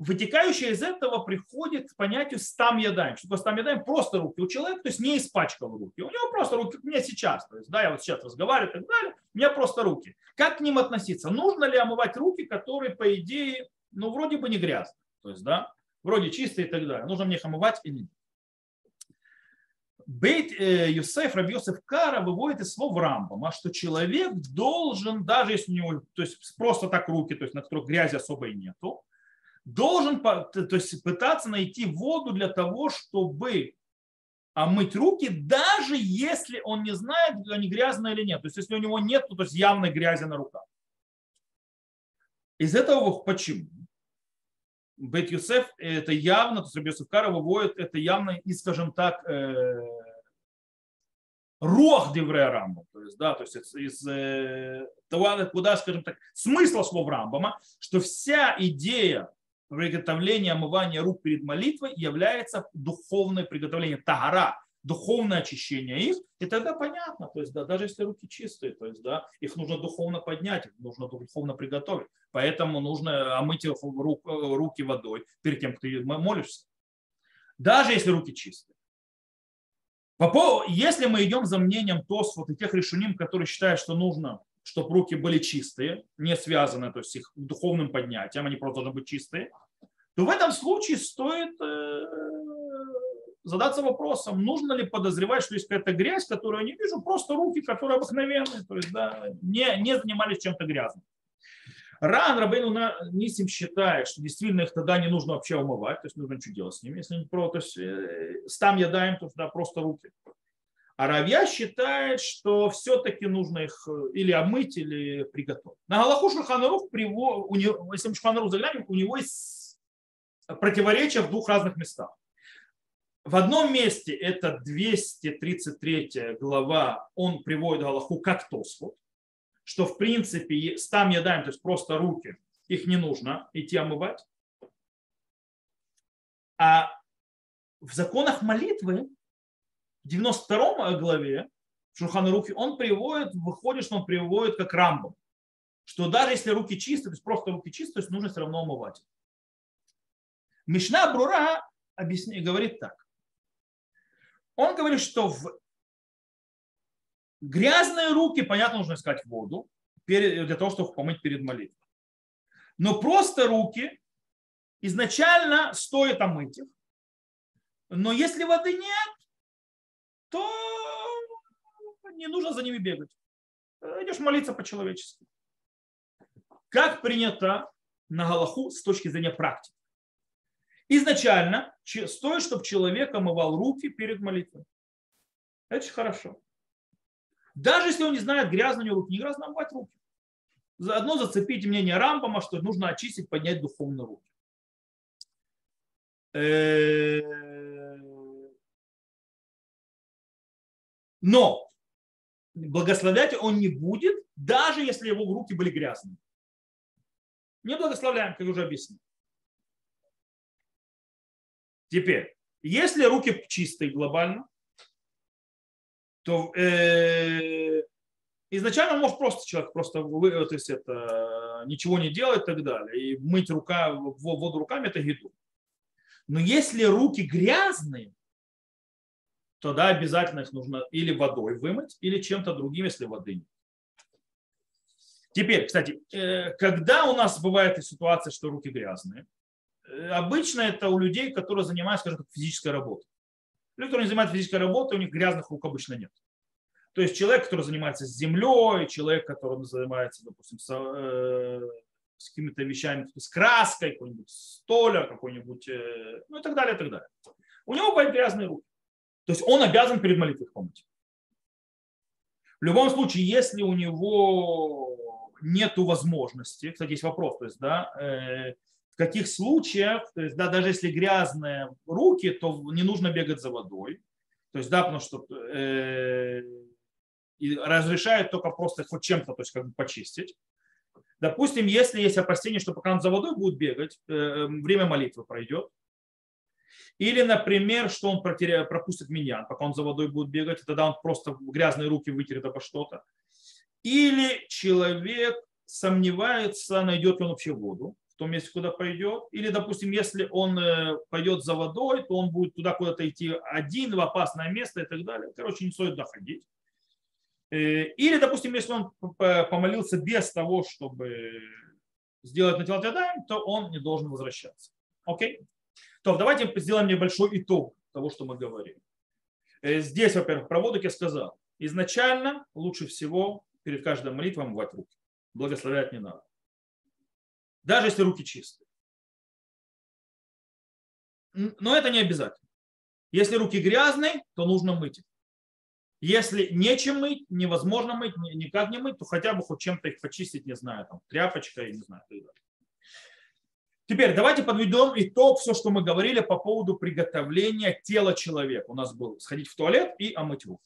Вытекающее из этого приходит к понятию стам ядаем. Что такое стам ядаем? Просто руки у человека, то есть не испачкал руки. У него просто руки, как у меня сейчас. То есть, да, я вот сейчас разговариваю и так далее, у меня просто руки. Как к ним относиться? Нужно ли омывать руки, которые, по идее, ну, вроде бы не грязные. То есть, да, вроде чистые и так далее. Нужно мне их омывать или нет. Бейт э, Юсеф, Раби Йосеф Кара выводит из слов Рамбама, что человек должен, даже если у него то есть просто так руки, то есть на которых грязи особой нету, должен то есть пытаться найти воду для того, чтобы омыть руки, даже если он не знает, они грязные или нет. То есть если у него нет, то есть явной грязи на руках. Из этого почему? Бет Юсеф это явно, то есть Раби Юсеф Кара выводит это явно из, скажем так, э, рух Деврея Рамбам, то есть, да, то есть из, из э, того, куда, скажем так, смысла слов Рамбама, что вся идея приготовления омывания рук перед молитвой является духовное приготовление. Тагара, духовное очищение их, и тогда понятно, то есть да, даже если руки чистые, то есть да, их нужно духовно поднять, их нужно духовно приготовить, поэтому нужно омыть рук, руки водой перед тем, как ты молишься, даже если руки чистые. По поводу, если мы идем за мнением Тосфот и тех решений, которые считают, что нужно, чтобы руки были чистые, не связаны то есть их духовным поднятием, они просто должны быть чистые, то в этом случае стоит э, задаться вопросом, нужно ли подозревать, что есть какая-то грязь, которую я не вижу, просто руки, которые обыкновенные, то есть да, не, не занимались чем-то грязным. Ран Рабейну Нисим считает, что действительно их тогда не нужно вообще умывать, то есть нужно что делать с ними, если не про, то есть э, стам ядаем, то да, просто руки. А Равья считает, что все-таки нужно их э, или обмыть, или приготовить. На Галаху Шуханарух, если мы Шуханарух заглянем, у него есть противоречия в двух разных местах. В одном месте, это 233 глава, он приводит Галаху как Тосфот, что в принципе стам ядаем, то есть просто руки, их не нужно идти омывать. А в законах молитвы, в 92 главе, в Шурхана он приводит, выходит, что он приводит как рамбом, что даже если руки чистые, то есть просто руки чистые, то есть нужно все равно омывать. Мишна Брура объясняет, говорит так. Он говорит, что в грязные руки, понятно, нужно искать воду для того, чтобы помыть перед молитвой. Но просто руки изначально стоит омыть их. Но если воды нет, то не нужно за ними бегать. Идешь молиться по-человечески. Как принято на Галаху с точки зрения практики. Изначально стоит, чтобы человек омывал руки перед молитвой. Это хорошо. Даже если он не знает, грязно у него руки, не грязно омывать руки. Заодно зацепить мнение Рамбама, что нужно очистить, поднять духовно руки. Но благословлять он не будет, даже если его руки были грязными. Не благословляем, как уже объяснил. Теперь, если руки чистые глобально, то э, изначально может просто человек просто то есть это, ничего не делать и так далее. И мыть рука, воду руками это еду. Но если руки грязные, то да, обязательно их нужно или водой вымыть, или чем-то другим, если воды нет. Теперь, кстати, э, когда у нас бывает ситуация, что руки грязные, Э, обычно это у людей, которые занимаются, скажем так, физической работой. Люди, которые занимаются физической работой, у них грязных рук обычно нет. То есть человек, который занимается землей, человек, который занимается, допустим, с, э, с какими-то вещами, с краской, какой-нибудь столя, какой-нибудь, э, ну и так далее, и так далее. У него бывают грязные руки. То есть он обязан перед молитвой помыть. В любом случае, если у него нет возможности, кстати, есть вопрос, то есть, да, э, в каких случаях, то есть, да, даже если грязные руки, то не нужно бегать за водой. То есть, да, потому что э, и разрешают только просто хоть чем-то, то есть как бы почистить. Допустим, если есть опасение, что пока он за водой будет бегать, э, время молитвы пройдет. Или, например, что он протеря, пропустит меня, пока он за водой будет бегать, и тогда он просто грязные руки вытерет обо что-то. Или человек сомневается, найдет ли он вообще воду том месте, куда пойдет. Или, допустим, если он э, пойдет за водой, то он будет туда куда-то идти один в опасное место и так далее. Короче, не стоит доходить. Э, или, допустим, если он помолился без того, чтобы сделать на телодаем, то он не должен возвращаться. Окей? То давайте сделаем небольшой итог того, что мы говорим. Э, здесь, во-первых, про я сказал. Изначально лучше всего перед каждой молитвой омывать руки. Благословлять не надо. Даже если руки чистые. Но это не обязательно. Если руки грязные, то нужно мыть их. Если нечем мыть, невозможно мыть, никак не мыть, то хотя бы хоть чем-то их почистить, не знаю, там, тряпочкой, не знаю. Теперь давайте подведем итог, все, что мы говорили по поводу приготовления тела человека. У нас был сходить в туалет и омыть руки.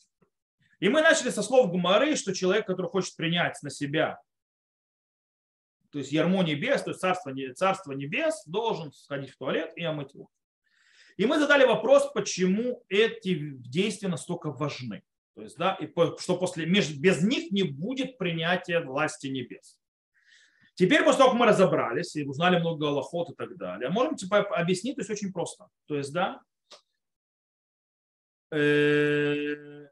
И мы начали со слов Гумары, что человек, который хочет принять на себя, то есть ярмо небес, то есть царство, царство небес, должен сходить в туалет и омыть руки. И мы задали вопрос, почему эти действия настолько важны. То есть, да, и что после, без них не будет принятия власти небес. Теперь, после того, как мы разобрались и узнали много аллахот и так далее, можем типа, объяснить, то есть очень просто. То есть, да, э,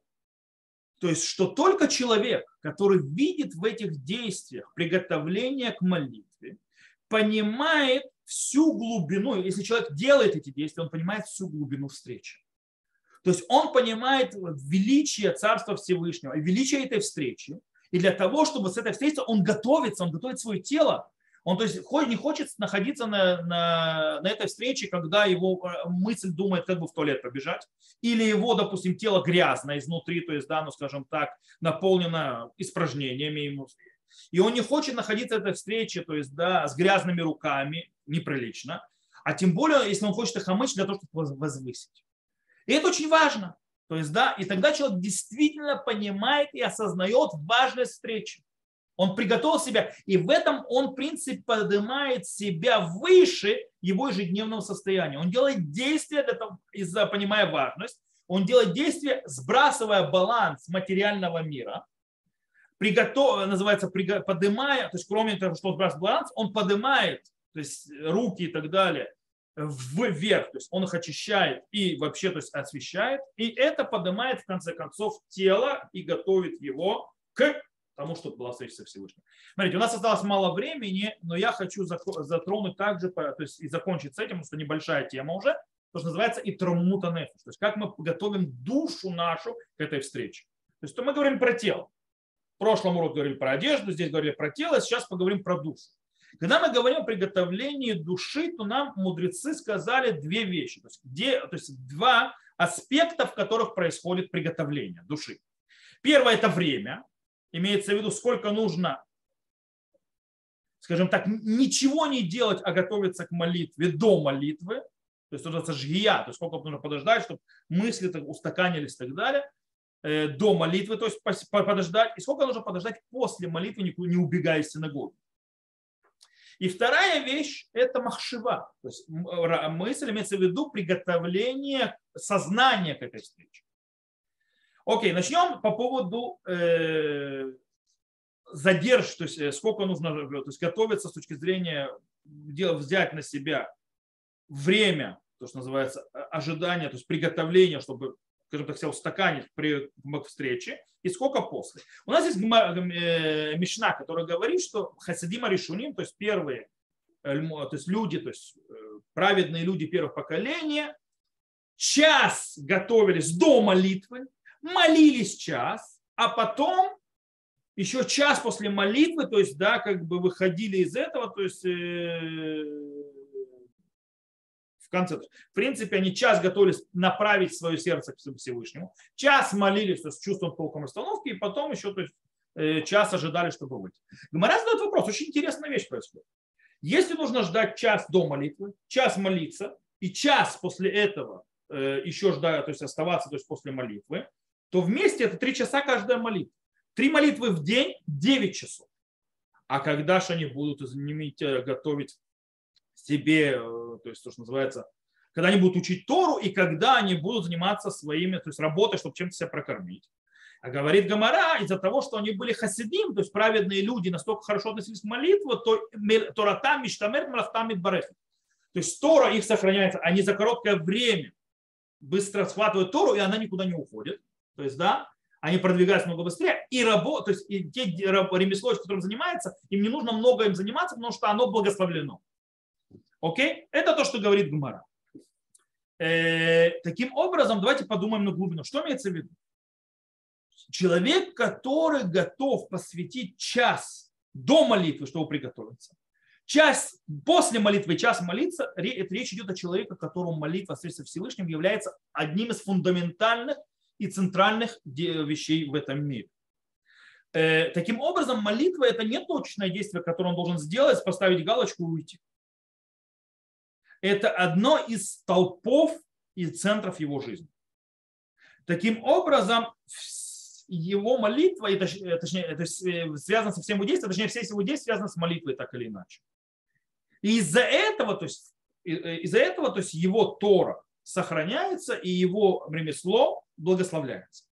то есть, что только человек, который видит в этих действиях приготовление к молитве, понимает всю глубину, если человек делает эти действия, он понимает всю глубину встречи. То есть он понимает величие Царства Всевышнего величие этой встречи. И для того, чтобы с этой встречи он готовится, он готовит свое тело. Он то есть, не хочет находиться на, на, на этой встрече, когда его э, мысль думает, как бы в туалет побежать. Или его, допустим, тело грязно изнутри, то есть, да, ну, скажем так, наполнено испражнениями ему. И он не хочет находиться на этой встрече, то есть, да, с грязными руками, неприлично. А тем более, если он хочет их омыть для того, чтобы возвысить. И это очень важно. То есть, да, и тогда человек действительно понимает и осознает важность встречи. Он приготовил себя, и в этом он, в принципе, поднимает себя выше его ежедневного состояния. Он делает действия, для того, из-за понимая важность, он делает действия, сбрасывая баланс материального мира, приготов, называется, поднимая, то есть кроме того, что он сбрасывает баланс, он поднимает то есть руки и так далее, вверх, то есть он их очищает и вообще то есть освещает, и это поднимает в конце концов тело и готовит его к тому, чтобы была встреча со Всевышним. Смотрите, у нас осталось мало времени, но я хочу затронуть также, то есть и закончить с этим, потому что небольшая тема уже, то, что называется и трамута то есть как мы готовим душу нашу к этой встрече. То есть то мы говорим про тело. В прошлом уроке говорили про одежду, здесь говорили про тело, сейчас поговорим про душу. Когда мы говорим о приготовлении души, то нам мудрецы сказали две вещи. То есть, где, то есть два аспекта, в которых происходит приготовление души. Первое – это время. Имеется в виду, сколько нужно, скажем так, ничего не делать, а готовиться к молитве до молитвы. То есть это жгия, то есть сколько нужно подождать, чтобы мысли так устаканились и так далее э, до молитвы, то есть подождать, и сколько нужно подождать после молитвы, не убегая из синагоги. И вторая вещь – это махшива. То есть мысль имеется в виду приготовление сознания к этой встрече. Окей, начнем по поводу э, задержки, то есть э, сколько нужно то есть готовиться с точки зрения взять на себя время, то, что называется ожидание, то есть приготовление, чтобы скажем так, себя устаканить при встрече, и сколько после. У нас есть э, Мишна, которая говорит, что хасидима решуним, то есть первые э, то есть люди, то есть э, праведные люди первого поколения, час готовились до молитвы, молились час, а потом еще час после молитвы, то есть, да, как бы выходили из этого, то есть конце. В принципе, они час готовились направить свое сердце к Всевышнему, час молились с чувством толком расстановки, и потом еще то есть, э, час ожидали, чтобы выйти. Гмара задает вопрос, очень интересная вещь происходит. Если нужно ждать час до молитвы, час молиться, и час после этого э, еще ждать, то есть оставаться то есть после молитвы, то вместе это три часа каждая молитва. Три молитвы в день – 9 часов. А когда же они будут, извините, готовить себе, э, то есть то, что называется, когда они будут учить Тору и когда они будут заниматься своими, то есть работой, чтобы чем-то себя прокормить. А говорит Гамара, из-за того, что они были хасидим, то есть праведные люди, настолько хорошо относились к молитве, то Торатам, Миштамер, Мрафтам, Барех. То есть Тора их сохраняется, они за короткое время быстро схватывают Тору, и она никуда не уходит. То есть, да, они продвигаются много быстрее, и работа, то есть и те ремесло, которым занимается, им не нужно много им заниматься, потому что оно благословлено. Окей? Это то, что говорит Гумара. Э, таким образом, давайте подумаем на глубину. Что имеется в виду? Человек, который готов посвятить час до молитвы, чтобы приготовиться, час после молитвы, час молиться, это речь идет о человеке, которому молитва со Всевышним является одним из фундаментальных и центральных вещей в этом мире. Э, таким образом, молитва – это не точное действие, которое он должен сделать, поставить галочку и уйти. Это одно из столпов и центров его жизни. Таким образом, его молитва, это, точнее, это связано со всем его действием, точнее, все его действия связаны с молитвой так или иначе. И из-за этого, то есть, э, из-за этого, то есть его Тора сохраняется и его ремесло благословляется.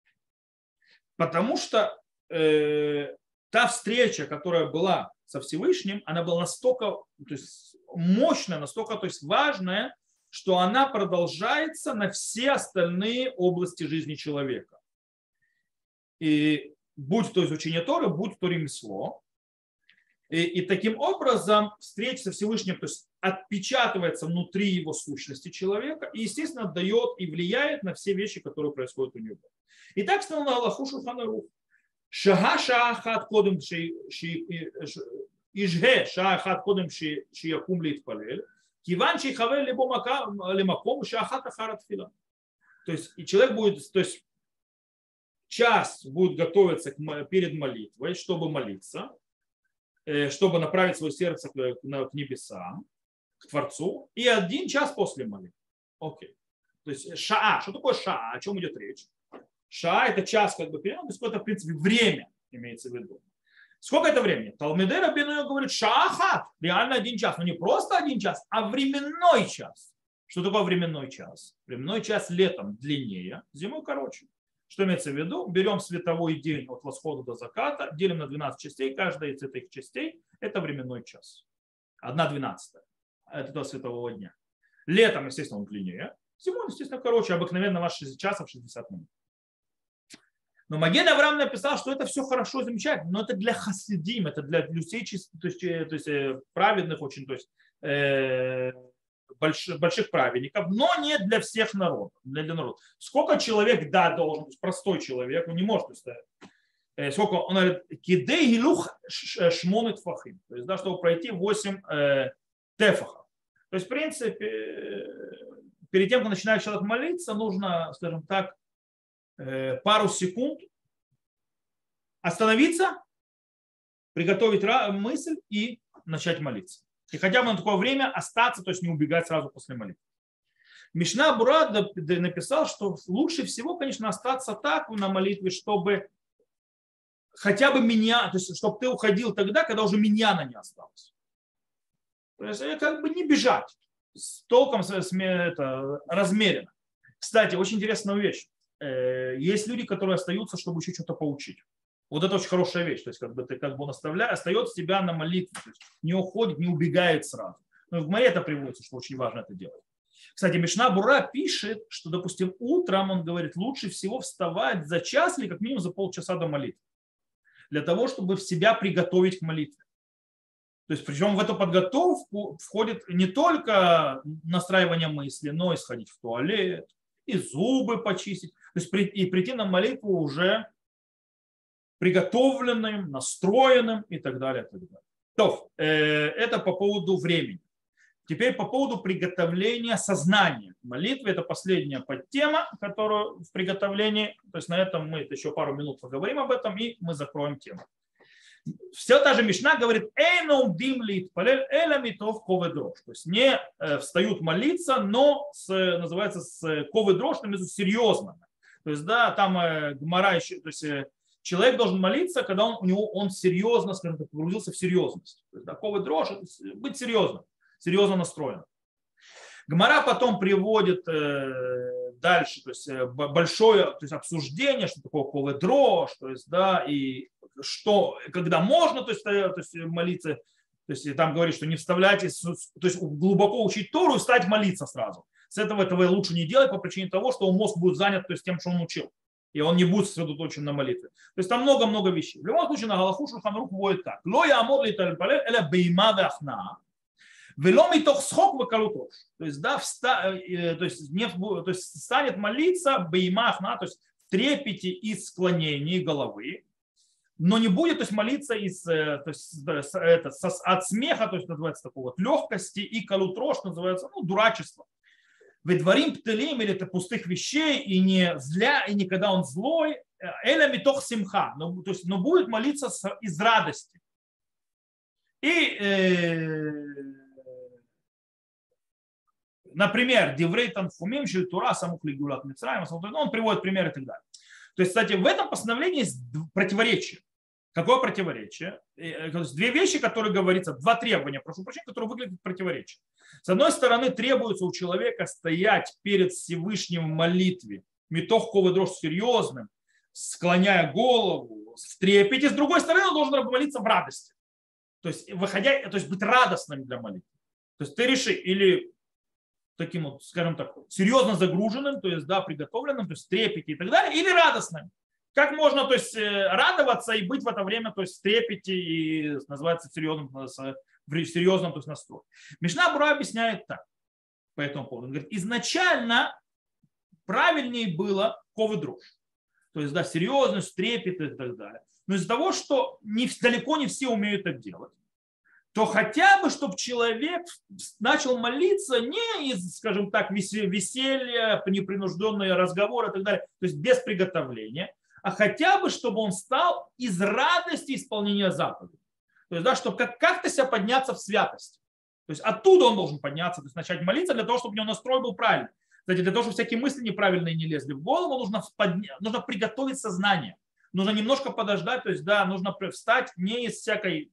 Потому что э, та встреча, которая была со Всевышним, она была настолько то есть, мощная, настолько то есть, важная, что она продолжается на все остальные области жизни человека. И будь то изучение Торы, будь то ремесло. И, и таким образом встреча со Всевышним то есть отпечатывается внутри его сущности человека и, естественно, дает и влияет на все вещи, которые происходят у него. И так стал на Аллаху Шуханарух. Шага шахат кодем ישהה שעה אחת קודם שיקום להתפלל, כיוון שיכוון ליבו למקום שעה אחת אחר התפילה. То есть и человек будет, то есть час будет готовиться перед молитвой, чтобы молиться, Э, чтобы направить свое сердце к небесам, к Творцу, и один час после молитвы. Окей. То есть шаа. Что такое шаа? О чем идет речь? Шаа это час как бы период, то есть какое-то, в принципе, время имеется в виду. Сколько это времени? Талмедера Бенуя говорит шахат, реально один час. Но не просто один час, а временной час. Что такое временной час? Временной час летом длиннее, зимой короче. Что имеется в виду? Берем световой день от восхода до заката, делим на 12 частей. Каждая из этих частей – это временной час. Одна двенадцатая от этого светового дня. Летом, естественно, он длиннее. Зимой, естественно, короче. Обыкновенно ваш 60 часов 60 минут. Но Маген Авраам написал, что это все хорошо, замечательно, но это для хасидим, это для людей, то есть, э, то есть э, праведных очень, то есть э, больших, больших праведников, но не для всех народов. Для, для народов. Сколько человек, да, должен быть простой человек, он не может представить. Э, сколько, он говорит, кидей гилух шмонет фахим. То есть, да, чтобы пройти 8 э, тефахов. То есть, в принципе, э, перед тем, как начинает человек молиться, нужно, скажем так, пару секунд остановиться, приготовить мысль и начать молиться. И хотя бы на такое время остаться, то есть не убегать сразу после молитвы. Мишна Бурад написал, что лучше всего, конечно, остаться так на молитве, чтобы хотя бы меня, то есть чтобы ты уходил тогда, когда уже миньяна не осталось. То есть э, как бы не бежать, с толком это, размеренно. Кстати, очень интересная вещь. Э, есть люди, которые остаются, чтобы еще что-то поучить. Вот это очень хорошая вещь. То есть как бы ты как бы он оставляет, остается тебя на молитве. То есть не уходит, не убегает сразу. Но в море это приводится, что очень важно это делать. Кстати, Мишна Бура пишет, что, допустим, утром он говорит, лучше всего вставать за час или как минимум за полчаса до молитвы. Для того, чтобы в себя приготовить к молитве. То есть, причем в эту подготовку входит не только настраивание мысли, но и сходить в туалет, и зубы почистить. То есть, и прийти на молитву уже приготовленным, настроенным и так далее. И так далее. То, э, это по поводу времени. Теперь по поводу приготовления сознания. Молитва – это последняя подтема, которую в приготовлении, то есть на этом мы еще пару минут поговорим об этом, и мы закроем тему. Все та же Мишна говорит, «Эйном дим лит палель эля митов ковы дрожь». То есть не э, встают молиться, но с, называется с ковы дрожь, там серьезно. То есть, да, там э, гмара еще, то есть человек должен молиться, когда он, у него, он серьезно, скажем так, погрузился в серьезность. То есть, такого дрожь, быть серьезным, серьезно настроен. Гмара потом приводит э, дальше, то есть э, большое то есть обсуждение, что такое колы дрожь, то есть, да, и что, когда можно, то есть, э, то есть молиться, то есть там говорит, что не вставляйте, то есть глубоко учить Тору и стать молиться сразу. С этого этого лучше не делать по причине того, что мозг будет занят то есть, тем, что он учил. и он не будет сосредоточен на молитве. То есть там много-много вещей. В любом случае на Галаху Шурханрух вводит так. Ло я амор ли эля бейма вахна, вело митох схок вакалутош. То есть, да, вста, э, то, есть, не, то есть станет молиться бейма ахна, то есть в трепете и склонении головы, но не будет то есть, молиться из, э, то есть, это, от смеха, то есть называется такого вот легкости, и калутрош называется ну, дурачество дворим птелим или это пустых вещей, и не зля, и не когда он злой, эля митох симха, но, то есть, но будет молиться из радости. И, э, например, Деврей Танфумим, Шельтура, Самух Лигулат Мицраем, он приводит примеры и так далее. То есть, кстати, в этом постановлении есть противоречие. Какое противоречие? Э, две вещи, которые говорится, два требования, прошу прощения, которые выглядят противоречием. С одной стороны, требуется у человека стоять перед Всевышним в молитве, метохковый дрожь серьезным, склоняя голову, в трепете. С другой стороны, он должен молиться в радости. То есть, выходя, то есть быть радостным для молитвы. То есть ты реши, или таким вот, скажем так, серьезно загруженным, то есть, да, приготовленным, то есть трепете и так далее, или радостным. Как можно то есть, э, радоваться и быть в это время то есть, в трепете и называется серьезным, в серьезном то есть, настрое. Мишна Бура объясняет так по этому поводу. Он говорит, изначально правильнее было ковы дрожь. То есть, да, серьезность, трепет и так далее. Но из-за того, что не, далеко не все умеют это делать, то хотя бы, чтобы человек начал молиться не из, скажем так, веселья, непринужденные разговоры и так далее, то есть без приготовления, а хотя бы, чтобы он стал из радости исполнения заповедей. То есть, да, чтобы как- как-то себя подняться в святость. То есть оттуда он должен подняться, то есть начать молиться для того, чтобы у него настрой был правильный. Кстати, для того, чтобы всякие мысли неправильные не лезли в голову, нужно, подня... нужно приготовить сознание. Нужно немножко подождать, то есть, да, нужно встать не из всякой...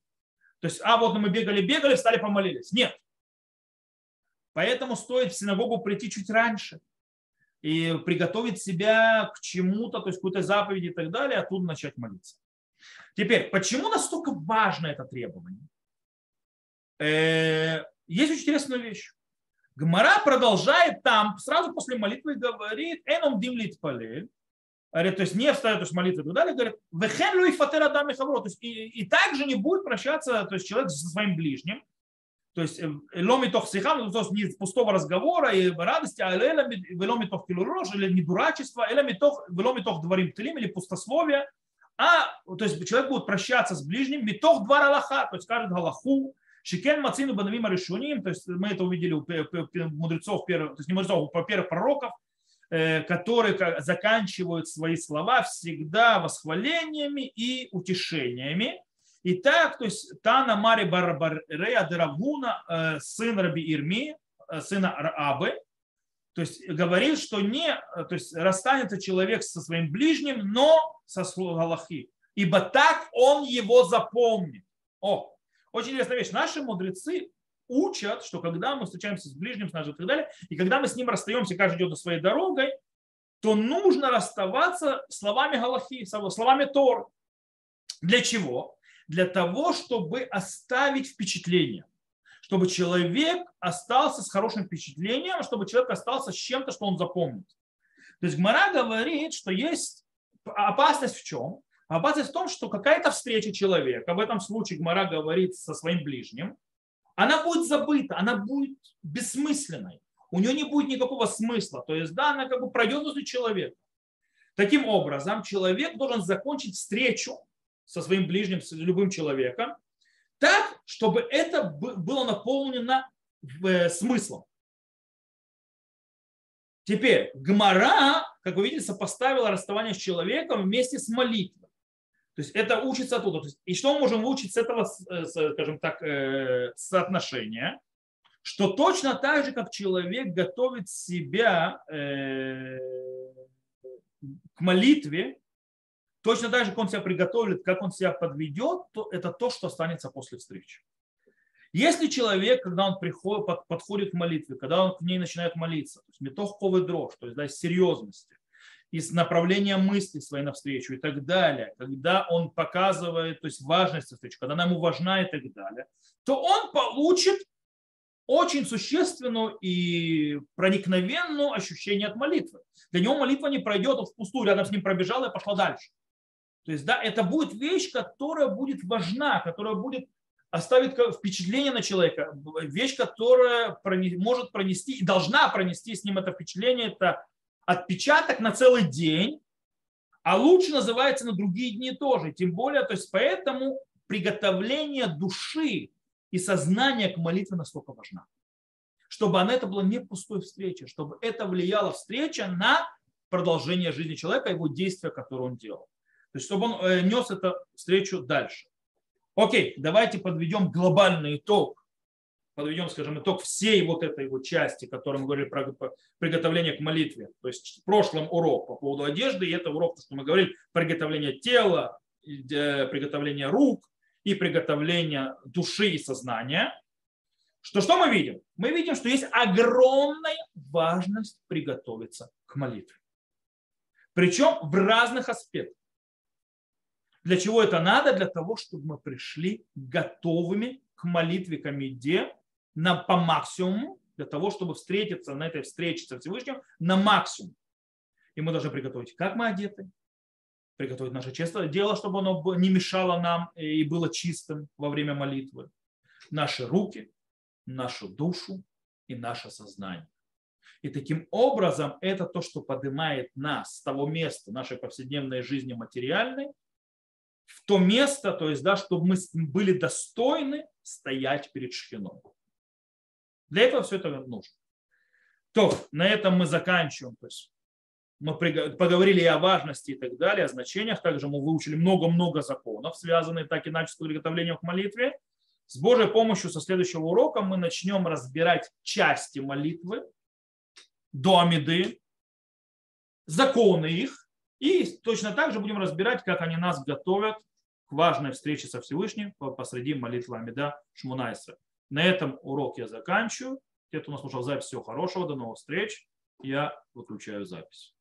То есть, а вот мы бегали, бегали, встали, помолились. Нет. Поэтому стоит в синагогу прийти чуть раньше и приготовить себя к чему-то, то есть какой-то заповеди и так далее, оттуда начать молиться. Теперь, почему настолько важно это требование? Э, есть очень интересная вещь. Гмара продолжает там, сразу после молитвы говорит, эном димлит палель, говорит, то есть не встает, то есть молитвы и так далее, говорит, вехен луи фатер адам и то есть и, и также не будет прощаться, то есть человек со своим ближним, то есть э, ломитох сихам, ну, то есть не пустого разговора и радости, а ломитох килурож, или не дурачество, ломитох дворим тлим, или пустословие, а то есть человек будет прощаться с ближним, митох двор Аллаха, то есть скажет Галаху, Шикен Мацину Банавим Решуним, то есть мы это увидели у мудрецов, то есть не мудрецов, у первых пророков, э, которые заканчивают свои слова всегда восхвалениями и утешениями. Итак, то есть Тана Мари Барбарея Деравгуна, э, сын Раби Ирми, э, сына Абы, то есть говорит, что не, то есть расстанется человек со своим ближним, но со Галахи, ибо так он его запомнит. О, очень интересная вещь. Наши мудрецы учат, что когда мы встречаемся с ближним, с нашим и так далее, и когда мы с ним расстаемся, каждый идет своей дорогой, то нужно расставаться словами Галахи, словами Тор. Для чего? Для того, чтобы оставить впечатление, чтобы человек остался с хорошим впечатлением, чтобы человек остался с чем-то, что он запомнит. То есть Гмара говорит, что есть опасность в чем? Опасность в том, что какая-то встреча человека, в этом случае Гмара говорит со своим ближним, она будет забыта, она будет бессмысленной. У нее не будет никакого смысла. То есть, да, она как бы пройдет возле человека. Таким образом, человек должен закончить встречу со своим ближним, с любым человеком, так, чтобы это было наполнено э, смыслом. Теперь, Гмара, как вы видите, сопоставила расставание с человеком вместе с молитвой. То есть это учится оттуда. Есть, и что мы можем выучить с этого, э, скажем так, э, соотношения? Что точно так же, как человек готовит себя к молитве, Точно так же, как он себя приготовит, как он себя подведет, то это то, что останется после встречи. Если человек, когда он приходит, подходит к молитве, когда он к ней начинает молиться, то есть метохковый дрожь, то есть да, из серьезности, из направления мысли своей навстречу и так далее, когда он показывает то есть важность встречи, когда она ему важна и так далее, то он получит очень существенную и проникновенную ощущение от молитвы. Для него молитва не пройдет, он впустую рядом с ним пробежал и пошла дальше. То есть, да, это будет вещь, которая будет важна, которая будет оставить впечатление на человека, вещь, которая может пронести и должна пронести с ним это впечатление, это отпечаток на целый день, а лучше называется на другие дни тоже. Тем более, то есть поэтому приготовление души и сознания к молитве настолько важно. Чтобы она это была не пустой встречей, чтобы это влияло встреча на продолжение жизни человека, его действия, которые он делал. То есть, чтобы он э, нес эту встречу дальше. Окей, давайте подведем глобальный итог. Подведем, скажем, итог всей вот этой его части, которой мы говорили про приготовление к молитве. То есть в прошлом урок по поводу одежды, и это урок, что мы говорили, приготовление тела, э, приготовление рук и приготовление души и сознания. Что, что мы видим? Мы видим, что есть огромная важность приготовиться к молитве. Причем в разных аспектах. Для чего это надо? Для того, чтобы мы пришли готовыми к молитве Камиде на, по максимуму, для того, чтобы встретиться на этой встрече со Всевышним на максимум. И мы должны приготовить, как мы одеты, приготовить наше честное дело, чтобы оно не мешало нам и было чистым во время молитвы. Наши руки, нашу душу и наше сознание. И таким образом это то, что поднимает нас с того места нашей повседневной жизни материальной в то место, то есть, да, чтобы мы были достойны стоять перед Шхином. Для этого все это нужно. То, на этом мы заканчиваем. То есть мы поговорили и о важности и так далее, о значениях. Также мы выучили много-много законов, связанных так иначе с приготовлением к молитве. С Божьей помощью со следующего урока мы начнем разбирать части молитвы до Амиды, законы их, и точно так же будем разбирать, как они нас готовят к важной встрече со Всевышним посреди молитвы Амида Шмунайса. На этом урок я заканчиваю. Те, кто нас слушал запись, всего хорошего, до новых встреч. Я выключаю запись.